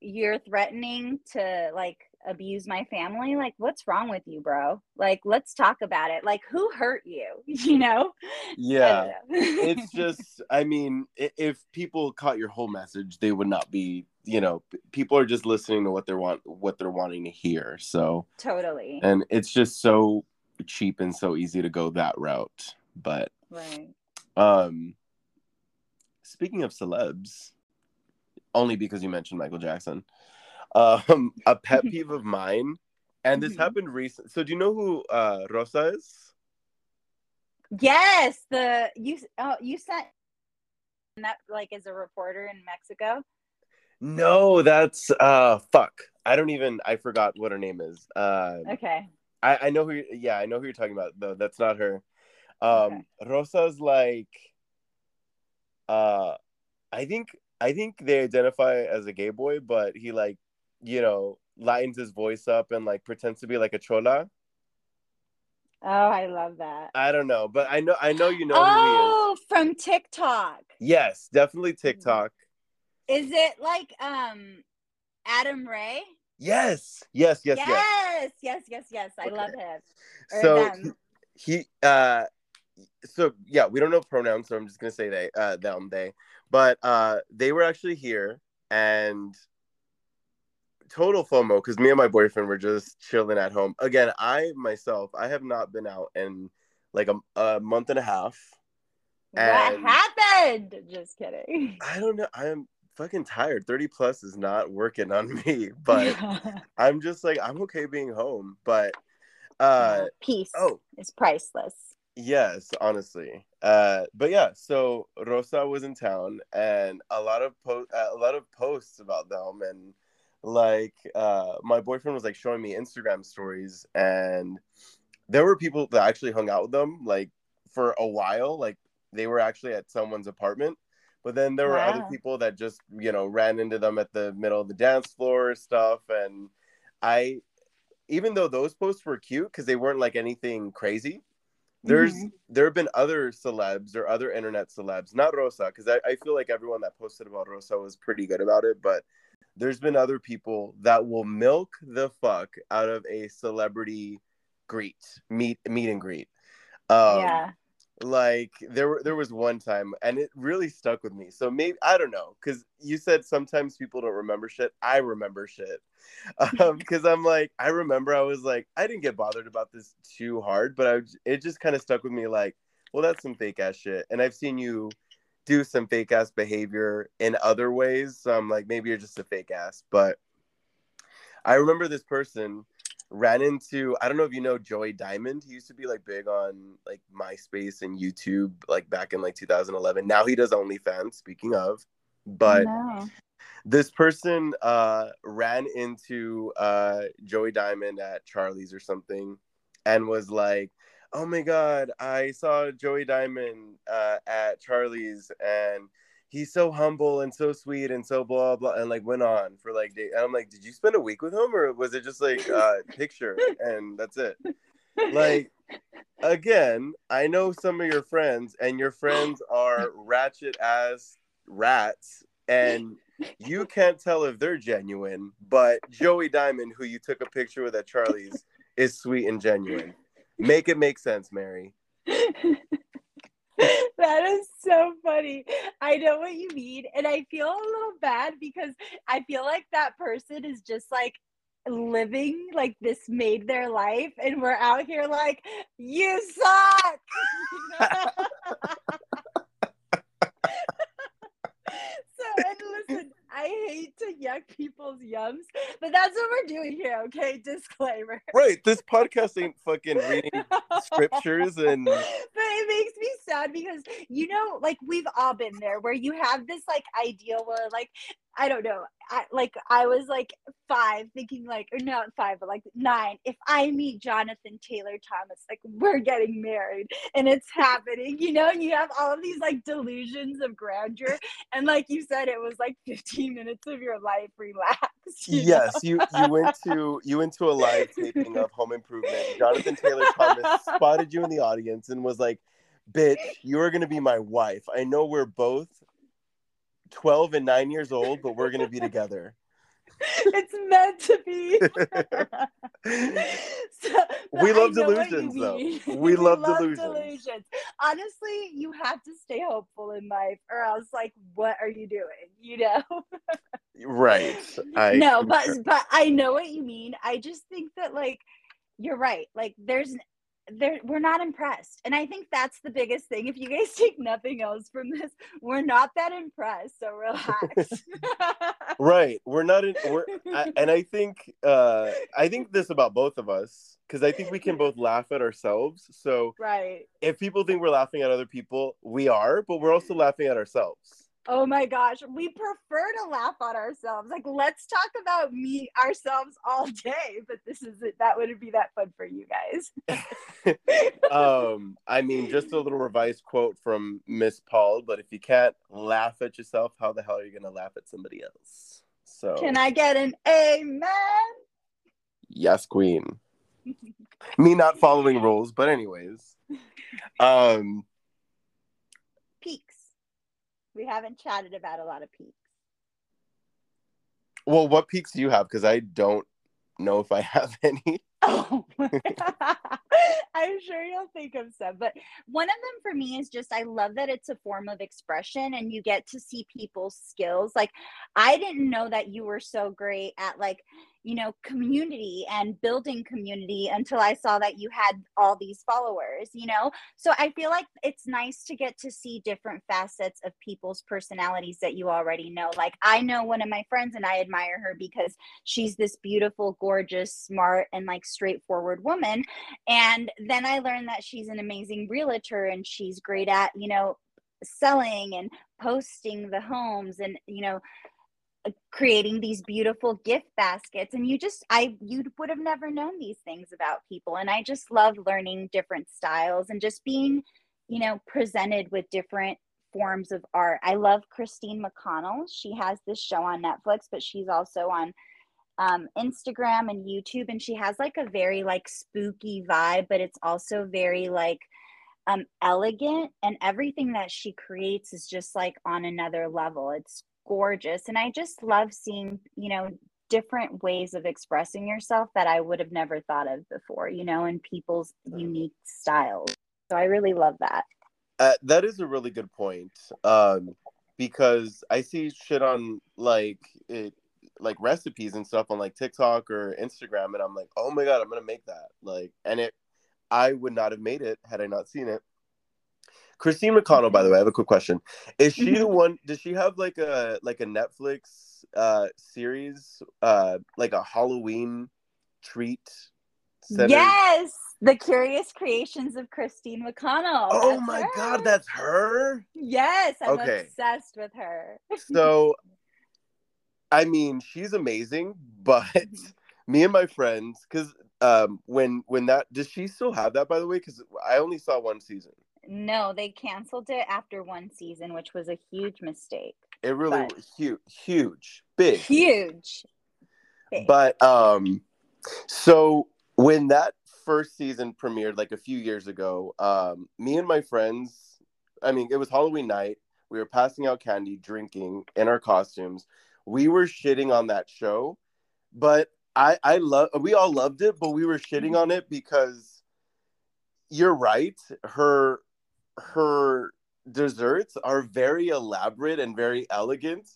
yeah. you're threatening to like abuse my family? Like what's wrong with you bro? Like let's talk about it. Like who hurt you? [laughs] You know? Yeah. Know. it's [laughs] just i mean if people caught your whole message they would not be you know people are just listening to what they want what they're wanting to hear. So totally. and it's just so cheap and so easy to go that route. But right. um speaking of celebs only because you mentioned michael jackson um, [laughs] a pet [laughs] peeve of mine, and this mm-hmm. happened recent. So, do you know who uh, Rosa is? Yes, the you oh you sent that like as a reporter in Mexico. No, that's uh fuck. I don't even I forgot what her name is. Uh, okay. I I know who. Yeah, I know who you're talking about though. That's not her. Um, okay. Rosa's like. Uh, I think I think they identify as a gay boy, but he like you know, lightens his voice up and like pretends to be like a chola. Oh, I love that. I don't know, but I know I know you know oh, from TikTok. Yes, definitely mm-hmm. TikTok. Is it like um Adam Ray? Yes, yes, yes, yes, yes, yes, yes, yes. I okay. love him. Or so them. he, uh, so yeah, we don't know pronouns, so I'm just gonna say they, uh, them, they. But uh, they were actually here, and total FOMO because me and my boyfriend were just chilling at home. Again, I myself, I have not been out in like a, a month and a half. what happened? Just kidding. [laughs] I don't know. I am fucking tired. 30 plus is not working on me, [laughs] but I'm just like, I'm okay being home. But uh peace oh, is priceless. Yes, honestly. Uh, but yeah, so Rosa was in town, and a lot of po- uh, a lot of posts about them, and like uh my boyfriend was like showing me instagram stories and there were people that actually hung out with them like for a while like they were actually at someone's apartment but then there were wow. other people that just you know ran into them at the middle of the dance floor stuff and i even though those posts were cute because they weren't like anything crazy there's mm-hmm. there have been other celebs or other internet celebs not rosa because I, I feel like everyone that posted about rosa was pretty good about it but there's been other people that will milk the fuck out of a celebrity greet meet meet and greet. Um, yeah. Like there there was one time and it really stuck with me. So maybe I don't know because you said sometimes people don't remember shit. I remember shit [laughs] um because I'm like I remember I was like I didn't get bothered about this too hard, but I it just kind of stuck with me like well that's some fake ass shit and I've seen you do some fake ass behavior in other ways. So I'm like, maybe you're just a fake ass. But I remember this person ran into I don't know if you know Joey Diamond. He used to be like big on like MySpace and YouTube like back in like 2011. Now he does OnlyFans. Speaking of, but no. this person uh, ran into uh, Joey Diamond at Charlie's or something, and was like, oh my god, I saw Joey Diamond uh, at Charlie's and he's so humble and so sweet and so blah blah and like went on for like day. And I'm like, did you spend a week with him or was it just like a [laughs] picture and that's it? Like [laughs] again, I know some of your friends and your friends are ratchet ass rats and you can't tell if they're genuine, but Joey Diamond, who you took a picture with at Charlie's, is sweet and genuine. Make it make sense, Mary. [laughs] [laughs] that is so funny. I know what you mean. And I feel a little bad because I feel like that person is just like living like this made their life. And we're out here like, you suck. [laughs] so, and listen, I hate to yuck people's yums, but that's what we're doing here, okay? Disclaimer. Right. This podcast ain't [laughs] fucking reading scriptures and But it makes me sad because you know, like we've all been there where you have this like ideal where like I don't know. I, like I was like five, thinking like, or not five, but like nine. If I meet Jonathan Taylor Thomas, like we're getting married, and it's happening. You know, And you have all of these like delusions of grandeur, and like you said, it was like 15 minutes of your life relaxed. [laughs] You yes, you you went to you went to a live taping of Home Improvement. Jonathan Taylor Thomas spotted you in the audience and was like, "Bitch, you are gonna be my wife. I know we're both 12 and 9 years old, but we're going to be together. [laughs] it's meant to be. [laughs] so, we love delusions, though. [laughs] We, love, love delusions. delusions. Honestly, you have to stay hopeful in life, or else, like, what are you doing? You know. right. I no, but but I know what you mean. I just think that like you're right. Like, there's there we're not impressed. And i think that's the biggest thing. If you guys [laughs] take nothing else from this we're not that impressed. So relax. [laughs] [laughs] Right. We're not in we're I, and i think uh i think this about both of us because i think we can both laugh at ourselves. So right. if people think we're laughing at other people we are but we're also laughing at ourselves Oh my gosh, we prefer to laugh on ourselves. Like, let's talk about me ourselves all day, but this is it. That wouldn't be that fun for you guys. [laughs] um, I mean, just a little revised quote from Miss Paul, but if you can't laugh at yourself, how the hell are you gonna laugh at somebody else? So can I get an amen? Yes, Queen. me not following rules, but anyways. [laughs] Um we haven't chatted about a lot of peaks. Well, what peaks do you have? Because I don't know if I [laughs] have any. Oh, [laughs] [laughs] I'm sure you'll think of some. But one of them for me is just I love that it's a form of expression and you get to see people's skills. Like, I didn't know that you were so great at like you know community and building community until i saw that you had all these followers you know? So i feel like it's nice to get to see different facets of people's personalities that you already know. Like i know one of my friends and i admire her because she's this beautiful gorgeous smart and like straightforward woman. And then i learned that she's an amazing realtor and she's great at you know selling and posting the homes and you know creating these beautiful gift baskets. And you just i you would have never known these things about people. And i just love learning different styles and just being you know presented with different forms of art. I love christine mcconnell. She has this show on netflix but she's also on um, instagram and youtube. And she has like a very like spooky vibe but it's also very like um elegant. And everything that she creates is just like on another level. It's gorgeous. And I just love seeing, you know, different ways of expressing yourself that I would have never thought of before, you know, and people's unique styles. So I really love that. Uh, that is a really good point. Um, because I see shit on like it, like recipes and stuff on like TikTok or Instagram, and I'm like, oh my god, I'm gonna make that. Like, and it, I would not have made it had I not seen it. Christine McConnell, by the way, I have a quick question. Is she the mm-hmm. one? Does she have like a like a Netflix uh series, uh, like a Halloween treat? Yes, the Curious Creations of Christine McConnell. Oh that's my her. god, that's her. Yes, I'm okay. obsessed with her. so, I mean, she's amazing, but me and my friends, because um, when when that does she still have that by the way? Because I only saw one season. No, they canceled it after one season, which was a huge mistake. It really was huge, huge, big, huge. Big. But um, so when that first season premiered, like a few years ago, um, me and my friends, I mean, it was Halloween night. We were passing out candy, drinking in our costumes. We were shitting on that show, but I, I love. We all loved it, but we were shitting on it because you're right. Her her desserts are very elaborate and very elegant,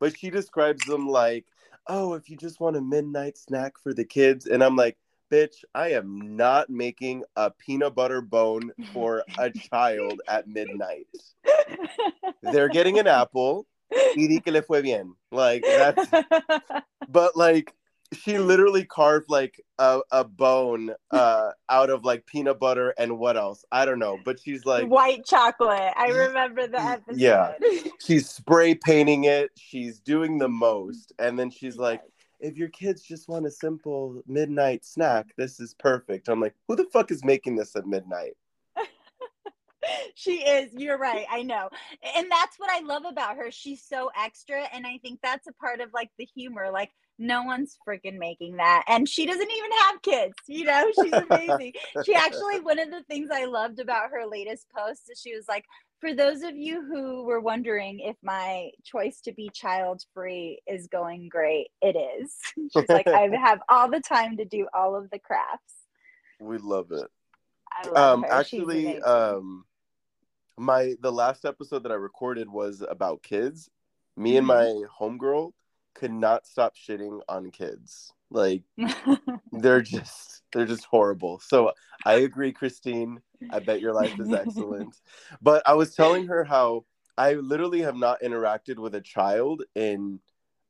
but she describes them like, oh, if you just want a midnight snack for the kids. And I'm like, bitch, I am not making a peanut butter bone for a [laughs] child at midnight. They're getting an apple. [laughs] Y que le fue bien. Like that's [laughs] but like she literally carved like a, a bone uh [laughs] out of like peanut butter and what else? I don't know but she's like white chocolate. I remember the episode. Yeah [laughs] she's spray painting it. She's doing the most. And then she's like if your kids just want a simple midnight snack this is perfect. I'm like who the fuck is making this at midnight? [laughs] She is. You're right. I know. And that's what i love about her. She's so extra and i think that's a part of like the humor. Like no one's freaking making that and she doesn't even have kids you know she's amazing [laughs] she actually one of the things i loved about her latest post is she was like for those of you who were wondering if my choice to be child free is going great, it is. [laughs] She's like, I [laughs] have all the time to do all of the crafts. We love it. I love Um, her. Actually, um, my the last episode that I recorded was about kids. Me and Mhm. my homegirl could not stop shitting on kids. Like [laughs] they're just they're just horrible. So I agree, Christine. I bet your life is excellent. but I was telling her how I literally have not interacted with a child in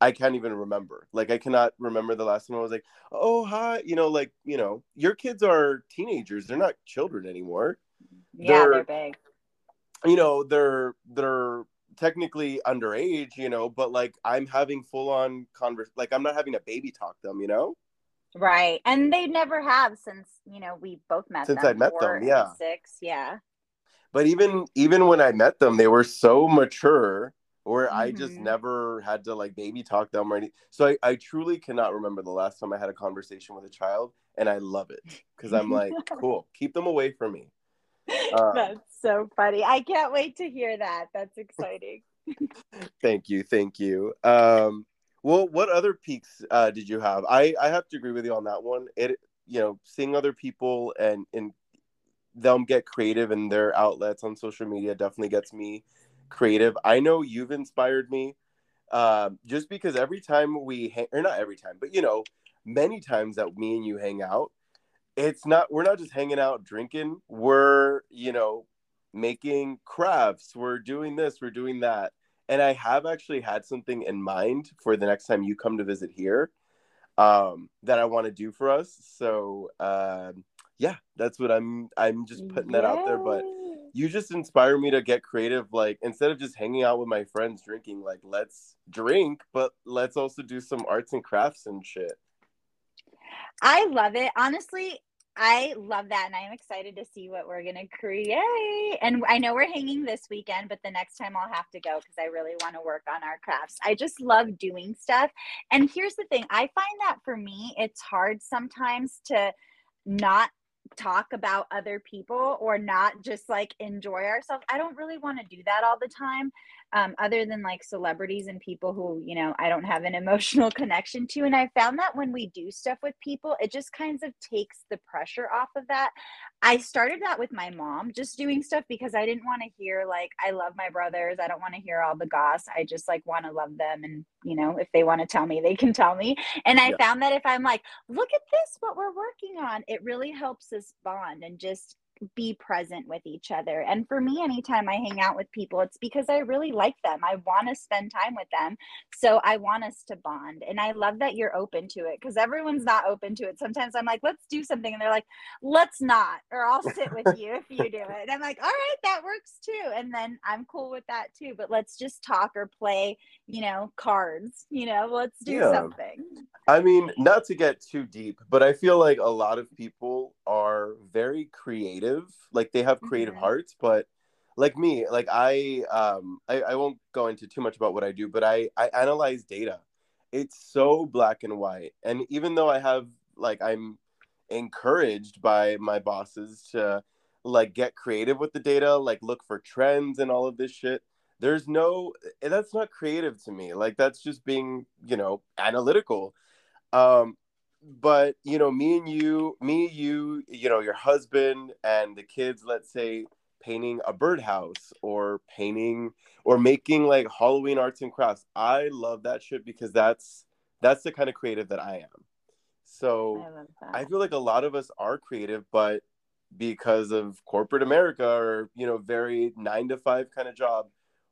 I can't even remember. Like I cannot remember the last time I was like, "Oh, hi," you know, like, you know, your kids are teenagers. They're not children anymore. yeah, they're- they're big. You know, they're they're technically underage, you know, but like I'm having full on converse like I'm not having a baby talk them, you know? Right. And they never have since, you know, we both met Since them. I met them, yeah. Six, yeah. but even even when I met them, they were so mature where I just Mhm. never had to like baby talk them or anything. So I, I truly cannot remember the last time I had a conversation with a child, and I love it because I'm like, [laughs] cool, keep them away from me. Um, That's so funny. I can't wait to hear that. That's exciting. [laughs] Thank you, thank you. Um, well, what other peaks uh, did you have? I I have to agree with you on that one. It you know seeing other people and and them get creative in their outlets on social media definitely gets me creative. I know you've inspired me um, just because every time we hang, or not every time, but you know, many times that me and you hang out, it's not we're not just hanging out drinking. We're you know making crafts. We're doing this. We're doing that. And I have actually had something in mind for the next time you come to visit here um, that I want to do for us. So um, yeah, that's what I'm. I'm just putting that out there. But you just inspire me to get creative. Like instead of just hanging out with my friends drinking, like let's drink, but let's also do some arts and crafts and shit. I love it. Honestly, I love that. And I'm excited to see what we're going to create. And I know we're hanging this weekend, but the next time I'll have to go because I really want to work on our crafts. I just love doing stuff. And here's the thing I find that for me, it's hard sometimes to not talk about other people or not just like enjoy ourselves. I don't really want to do that all the time, um, other than like celebrities and people who, you know, I don't have an [laughs] emotional connection to. And I found that when we do stuff with people, it just kind of takes the pressure off of that. I started that with my mom, just doing stuff because I didn't want to hear like, I love my brothers. I don't want to hear all the goss. I just like want to love them. And, you know, if they want to tell me, they can tell me. And I Yeah. found that if I'm like, look at this, what we're working on, it really helps us bond and just be present with each other. And for me, anytime I hang out with people, it's because I really like them. I want to spend time with them. So I want us to bond. And I love that you're open to it because everyone's not open to it. Sometimes I'm like, let's do something. And they're like, let's not, or I'll sit with you if you do it. And I'm like, all right, that works too. And then I'm cool with that too. But let's just talk or play, you know, cards, you know, let's do Yeah. something. I mean, not to get too deep, but I feel like a lot of people are very creative. Like they have creative Mhm. hearts, but like me, like I um I, I won't go into too much about what I do, but I I analyze data. It's so black and white. And even though I have like I'm encouraged by my bosses to like get creative with the data, like look for trends and all of this shit. There's no that's not creative to me. Like that's just being, you know, analytical um but you know me and you me you you know your husband and the kids let's say painting a birdhouse or painting or making like halloween arts and crafts i love that shit because that's that's the kind of creative that i am. So I i feel like a lot of us are creative but because of corporate america or you know very nine to five kind of job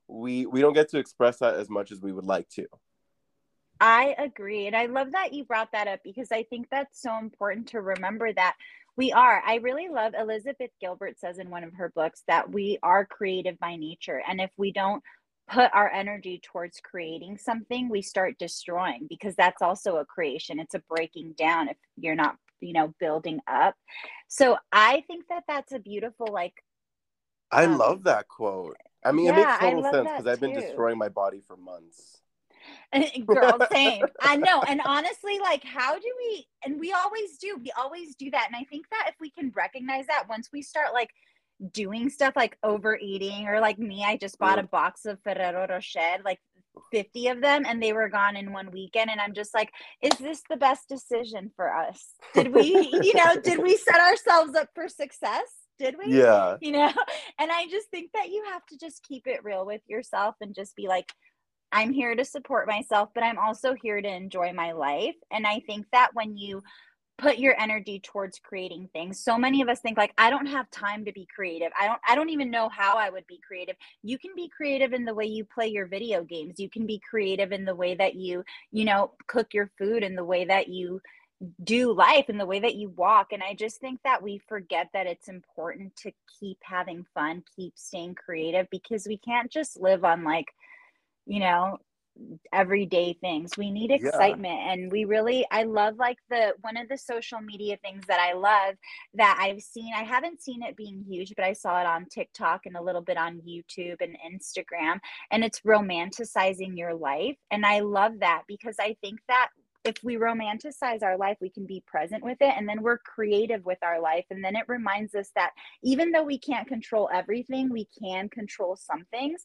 we we don't get to express that as much as we would like to I agree. And I love that you brought that up because I think that's so important to remember that we are. I really love Elizabeth Gilbert says in one of her books that we are creative by nature. And if we don't put our energy towards creating something, we start destroying because that's also a creation. It's a breaking down if you're not, you know, building up. So I think that that's a beautiful, like, I Um, love that quote. I mean, yeah, it makes total sense because I've been destroying my body for months. [laughs] Girl, same. I know. And honestly, like, how do we, and we always do, we always do that. And I think that if we can recognize that once we start, like, doing stuff like overeating or like me, I just bought mm. a box of Ferrero Rocher, like 50 of them and they were gone in one weekend and i'm just like is this the best decision for us did we you know did we set ourselves up for success did we Yeah. you know [laughs] and i just think that you have to just keep it real with yourself and just be like i'm here to support myself but i'm also here to enjoy my life. And i think that when you put your energy towards creating things so many of us think like i don't have time to be creative. I don't i don't even know how i would be creative. You can be creative in the way you play your video games. You can be creative in the way that you you know cook your food in the way that you do life in the way that you walk. And i just think that we forget that it's important to keep having fun keep staying creative because we can't just live on like you know everyday things we need Yeah. excitement and we really i love like the one of the social media things that i love that i've seen i haven't seen it being huge but i saw it on tiktok and a little bit on youtube and instagram and it's romanticizing your life and i love that because i think that if we romanticize our life, we can be present with it and then we're creative with our life. And then it reminds us that even though we can't control everything, we can control some things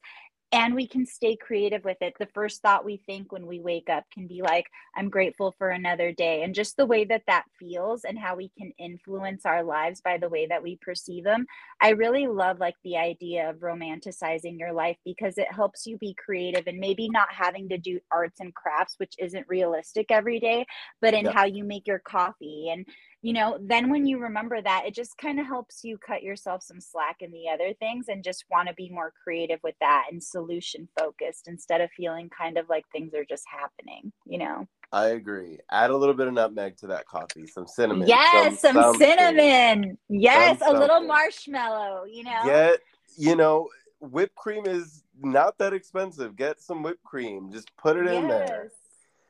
and we can stay creative with it. The first thought we think when we wake up can be like, I'm grateful for another day. And just the way that that feels and how we can influence our lives by the way that we perceive them. I really love like the idea of romanticizing your life because it helps you be creative and maybe not having to do arts and crafts, which isn't realistic every day, but in Yeah. how you make your coffee and you know, then when you remember that, it just kind of helps you cut yourself some slack in the other things and just want to be more creative with that and solution focused instead of feeling kind of like things are just happening, you know? I agree. Add a little bit of nutmeg to that coffee, some cinnamon. yes, some, something. cinnamon. Yes, Some a little marshmallow, you know? Get, you know, whipped cream is not that expensive. Get some whipped cream. Just put it in there.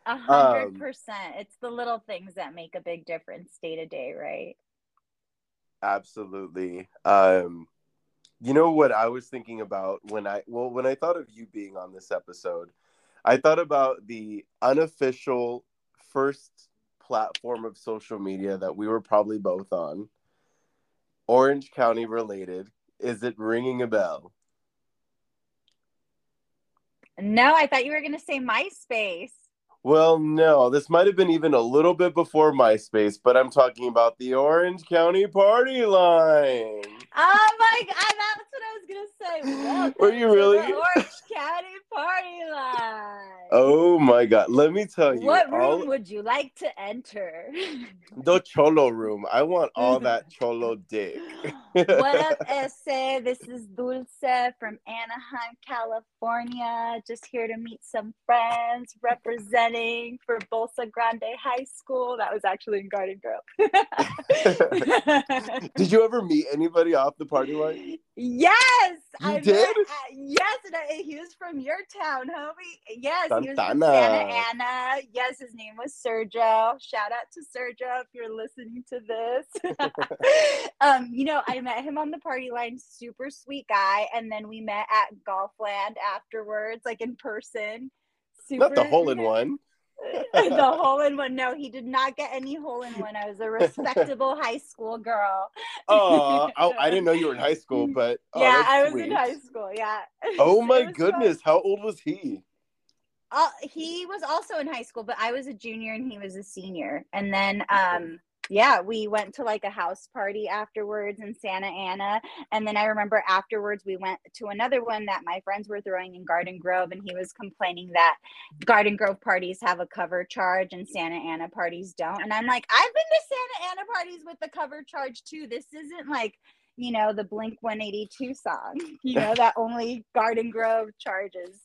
A hundred Um, percent. It's the little things that make a big difference day to day, right? Absolutely. Um, you know what I was thinking about when I well when I thought of you being on this episode, I thought about the unofficial first platform of social media that we were probably both on. Orange County related. Is it ringing a bell? No, I thought you were gonna say MySpace. Well, no, this might have been even a little bit before MySpace, but I'm talking about the Orange County Party Line. Oh my god, that's what I was gonna say. Welcome Were you really? the Orange [laughs] County Party Line. Oh my God. Let me tell you. what room all- would you like to enter? the cholo room. I want all [laughs] that cholo dick. [gasps] what up, [laughs] Ese? This is Dulce from Anaheim, California. Just here to meet some friends representing for Bolsa Grande High School. That was actually in Garden Grove. Did you ever meet anybody off the party line? Yes, You I met- uh, yes, and I, he was from your town, homie. Yes, he was from Santa Ana. Yes, his name was Sergio. Shout out to Sergio if you're listening to this. [laughs] [laughs] um, you know, I met him on the party line. Super sweet guy, and then we met at Golfland afterwards, like in person. Super, Not the hole in one. [laughs] the hole in one. No, he did not get any hole in one. I was a respectable [laughs] high school girl. [laughs] Oh, I, I didn't know you were in high school, but oh, yeah, I was sweet. in high school. Yeah. Oh my was fun. goodness, how old was he? Uh, he was also in high school, but I was a junior and he was a senior. And then, um, yeah, we went to like a house party afterwards in Santa Ana. And then I remember afterwards we went to another one that my friends were throwing in Garden Grove, and he was complaining that Garden Grove parties have a cover charge and Santa Ana parties don't. And I'm like, I've been to Santa Ana parties with the cover charge too. This isn't like you know the Blink 182 song, [laughs] you know that only Garden Grove charges.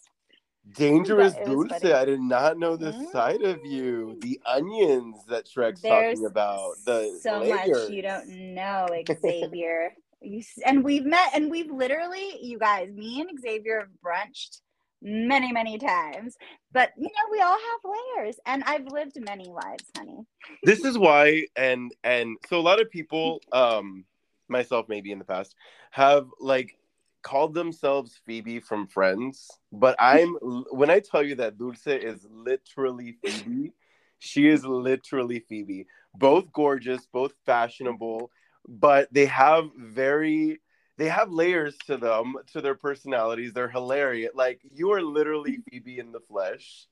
Dangerous Dulce. I did not know this side of you. Mm. The onions that Shrek's There's talking about. The so layers. much you don't know, [laughs] Xavier. you, and we've met, and we've literally, you guys, me and Xavier have brunched many, many times. But you know, we all have layers, and I've lived many lives, honey. this is why and and so a lot of [laughs] people um myself maybe in the past have like called themselves phoebe from friends but i'm when i tell you that dulce is literally phoebe she is literally phoebe both gorgeous both fashionable but they have very they have layers to them, to their personalities. They're hilarious. Like you are literally Phoebe in the flesh.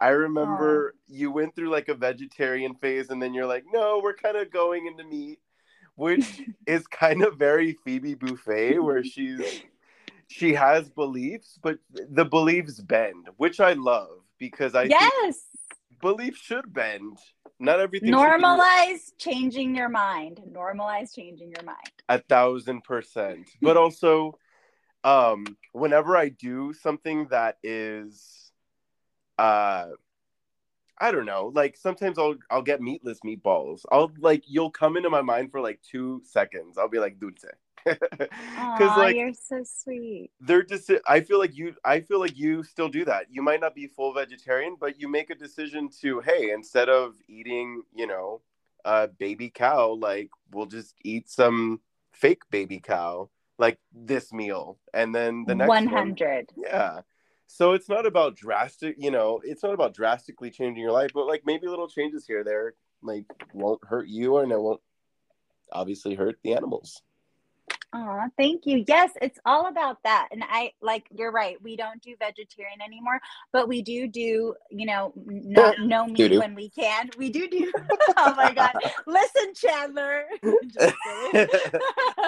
I remember Aww. you went through like a vegetarian phase and then you're like, no, we're kind of going into meat, which is kind of very Phoebe Buffay, where she's she has beliefs, but the beliefs bend, which I love because I yes beliefs should bend. Not everything. Normalize changing your mind. Normalize changing your mind. A thousand percent. But also, um, whenever I do something that is, uh, I don't know. Like sometimes I'll I'll get meatless meatballs. I'll like you'll come into my mind for like two seconds. I'll be like dulce, [laughs] because like you're so sweet they're just i feel like you i feel like you still do that you might not be full vegetarian but you make a decision to hey instead of eating you know a baby cow like we'll just eat some fake baby cow like this meal and then the next 100 one, yeah so it's not about drastic you know it's not about drastically changing your life but like maybe little changes here there like won't hurt you and it won't obviously hurt the animals Oh, thank you. Yes, it's all about that. And I like you're right. We don't do vegetarian anymore, but we do do, you know, not no meat Doo-doo. when we can. We do do [laughs] Oh my god. Listen, Chandler. [laughs] [laughs]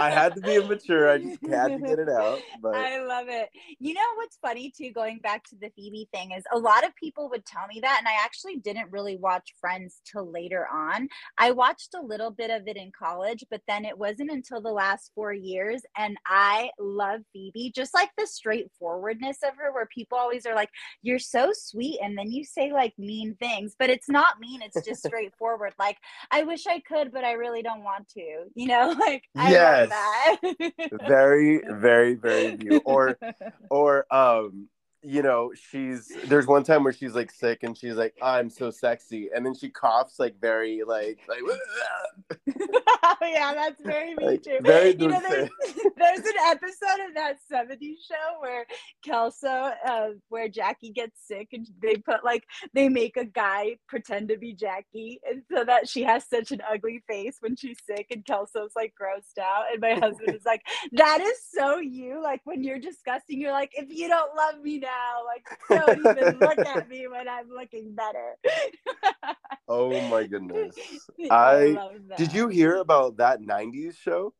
I had to be immature. I just had to get it out. But I love it. You know what's funny too, going back to the Phoebe thing, is a lot of people would tell me that, and I actually didn't really watch Friends till later on. I watched a little bit of it in college, but then it wasn't until the last four years years. And I love Phoebe, just like the straightforwardness of her, where people always are like, You're so sweet. And then you say like mean things, but it's not mean. It's just [laughs] straightforward. like, I wish I could, but I really don't want to, [laughs] you know, like, I yes. [laughs] very, very, very you. Or, or, um, you know, she's there's one time where she's like sick and she's like, I'm so sexy. And then she coughs like very like like [laughs] yeah, that's very me like, too. Very you know, there's, [laughs] there's, an episode of that 70s show where Kelso, uh, where Jackie gets sick and they put like they make a guy pretend to be Jackie and so that she has such an ugly face when she's sick and Kelso's like grossed out. And my husband [laughs] is like, That is so you. Like when you're disgusting, you're like, if you don't love me now now. Like, don't even look at me when I'm looking better. [laughs] oh my goodness. [laughs] I, I did you hear about that 90s show?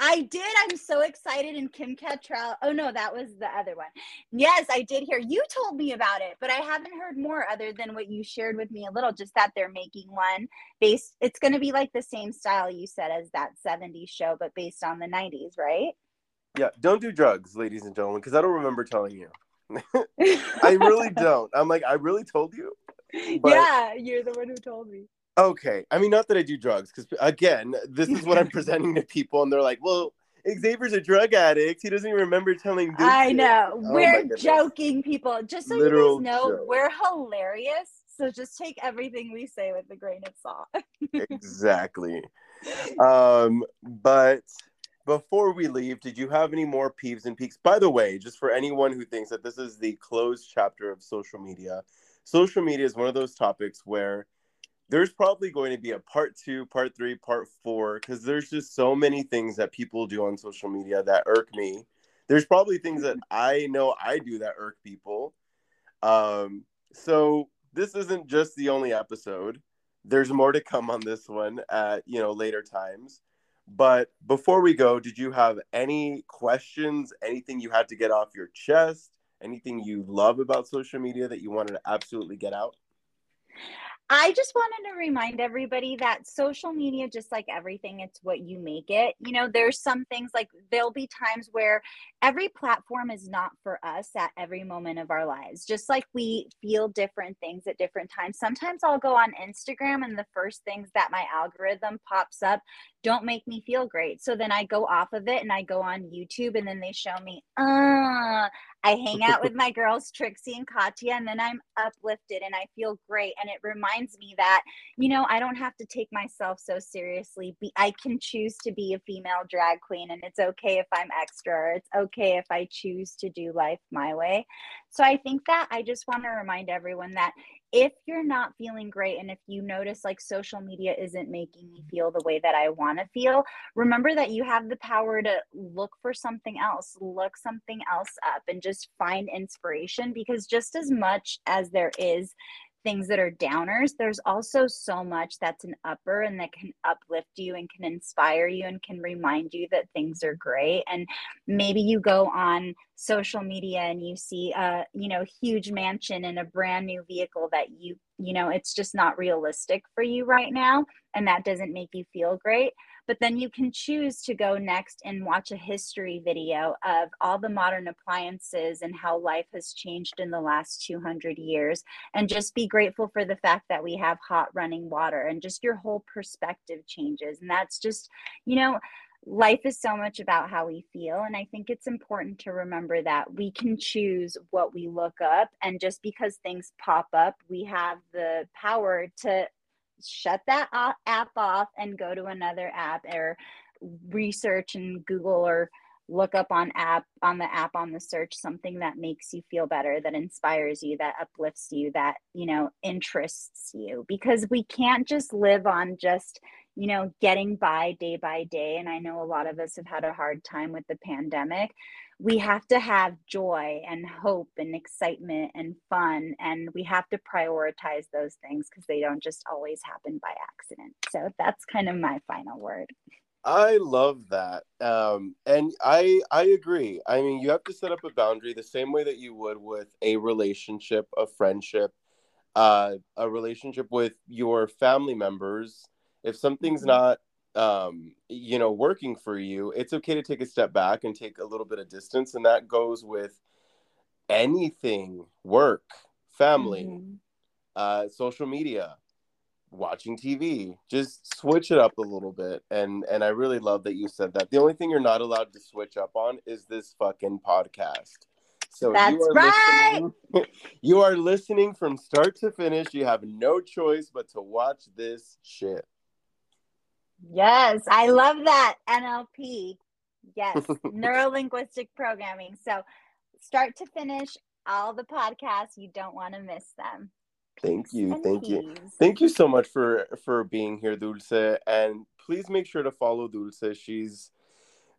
I did. I'm so excited. And Kim Cattrall. Oh no, that was the other one. Yes, I did hear. You told me about it, but I haven't heard more other than what you shared with me a little. Just that they're making one based. It's going to be like the same style you said as that 70s show, but based on the 90s, right? Yeah. Don't do drugs, ladies and gentlemen, because I don't remember telling you. I really [laughs] don't. I'm like, I really told you. But... Yeah, you're the one who told me. Okay. I mean, not that I do drugs, because again, this is what I'm [laughs] presenting to people, and they're like, well, Xavier's a drug addict. He doesn't even remember telling. I know. Oh we're joking, people. Just so Literal you guys know, joke. we're hilarious. So just take everything we say with a grain of salt. [laughs] exactly. Um, but before we leave, did you have any more peeves and peaks? By the way, just for anyone who thinks that this is the closed chapter of social media, social media is one of those topics where there's probably going to be a part two, part three, part four, because there's just so many things that people do on social media that irk me. There's probably things that [laughs] I know I do that irk people. Um, so this isn't just the only episode. There's more to come on this one at you know later times. But before we go, did you have any questions, anything you had to get off your chest, anything you love about social media that you wanted to absolutely get out? I just wanted to remind everybody that social media, just like everything, it's what you make it. You know, there's some things like there'll be times where every platform is not for us at every moment of our lives. Just like we feel different things at different times. Sometimes I'll go on Instagram and the first things that my algorithm pops up don't make me feel great. So then I go off of it and I go on YouTube and then they show me, uh, I hang out with [laughs] my girls, Trixie and Katya, and then I'm uplifted and I feel great. And it reminds me that, you know, I don't have to take myself so seriously. Be, I can choose to be a female drag queen, and it's okay if I'm extra, or it's okay if I choose to do life my way. So I think that I just want to remind everyone that if you're not feeling great and if you notice like social media isn't making me feel the way that I want to feel, remember that you have the power to look for something else, look something else up and just find inspiration because just as much as there is things that are downers, there's also so much that's an upper and that can uplift you and can inspire you and can remind you that things are great. And maybe you go on social media and you see a, you know, huge mansion and a brand new vehicle that you, you know, it's just not realistic for you right now. And that doesn't make you feel great but then you can choose to go next and watch a history video of all the modern appliances and how life has changed in the last 200 years. And just be grateful for the fact that we have hot running water and just your whole perspective changes. And that's just, you know, life is so much about how we feel. And I think it's important to remember that we can choose what we look up. And just because things pop up, we have the power to shut that app off and go to another app or research and Google or look up on app on the app on the search something that makes you feel better that inspires you that uplifts you that you know interests you. Because we can't just live on just you know getting by day by day and i know a lot of us have had a hard time with the pandemic we have to have joy and hope and excitement and fun and we have to prioritize those things because they don't just always happen by accident. So that's kind of my final word. I love that um, and i i agree. I mean you have to set up a boundary the same way that you would with a relationship a friendship uh, a relationship with your family members if something's mm-hmm. not um, you know, working for you, it's okay to take a step back and take a little bit of distance. And that goes with anything work, family, mm-hmm. uh, social media, watching TV. Just switch it up a little bit. And and I really love that you said that. The only thing you're not allowed to switch up on is this fucking podcast. So That's you are right. listening. [laughs] you are listening from start to finish. You have no choice but to watch this shit. Yes, I love that. NLP. Yes, [laughs] neuro linguistic programming. So, start to finish, all the podcasts, you don't want to miss them. Thank you. And thank you. Thank you so much for for being here, Dulce. And please make sure to follow Dulce. She's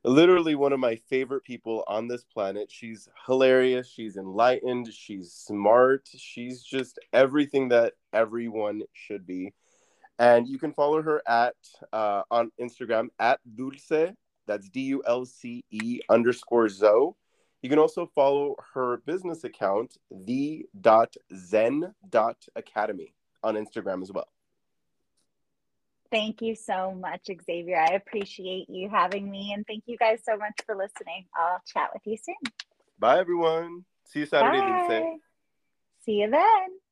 literally one of my favorite people on this planet. She's hilarious, she's enlightened, she's smart, she's just everything that everyone should be. And you can follow her at uh, on Instagram at Dulce. That's D U L C E underscore Zo. You can also follow her business account, the dot zen dot academy on Instagram as well. Thank you so much, Xavier. I appreciate you having me, and thank you guys so much for listening. I'll chat with you soon. Bye, everyone. See you Saturday, Bye. See you then.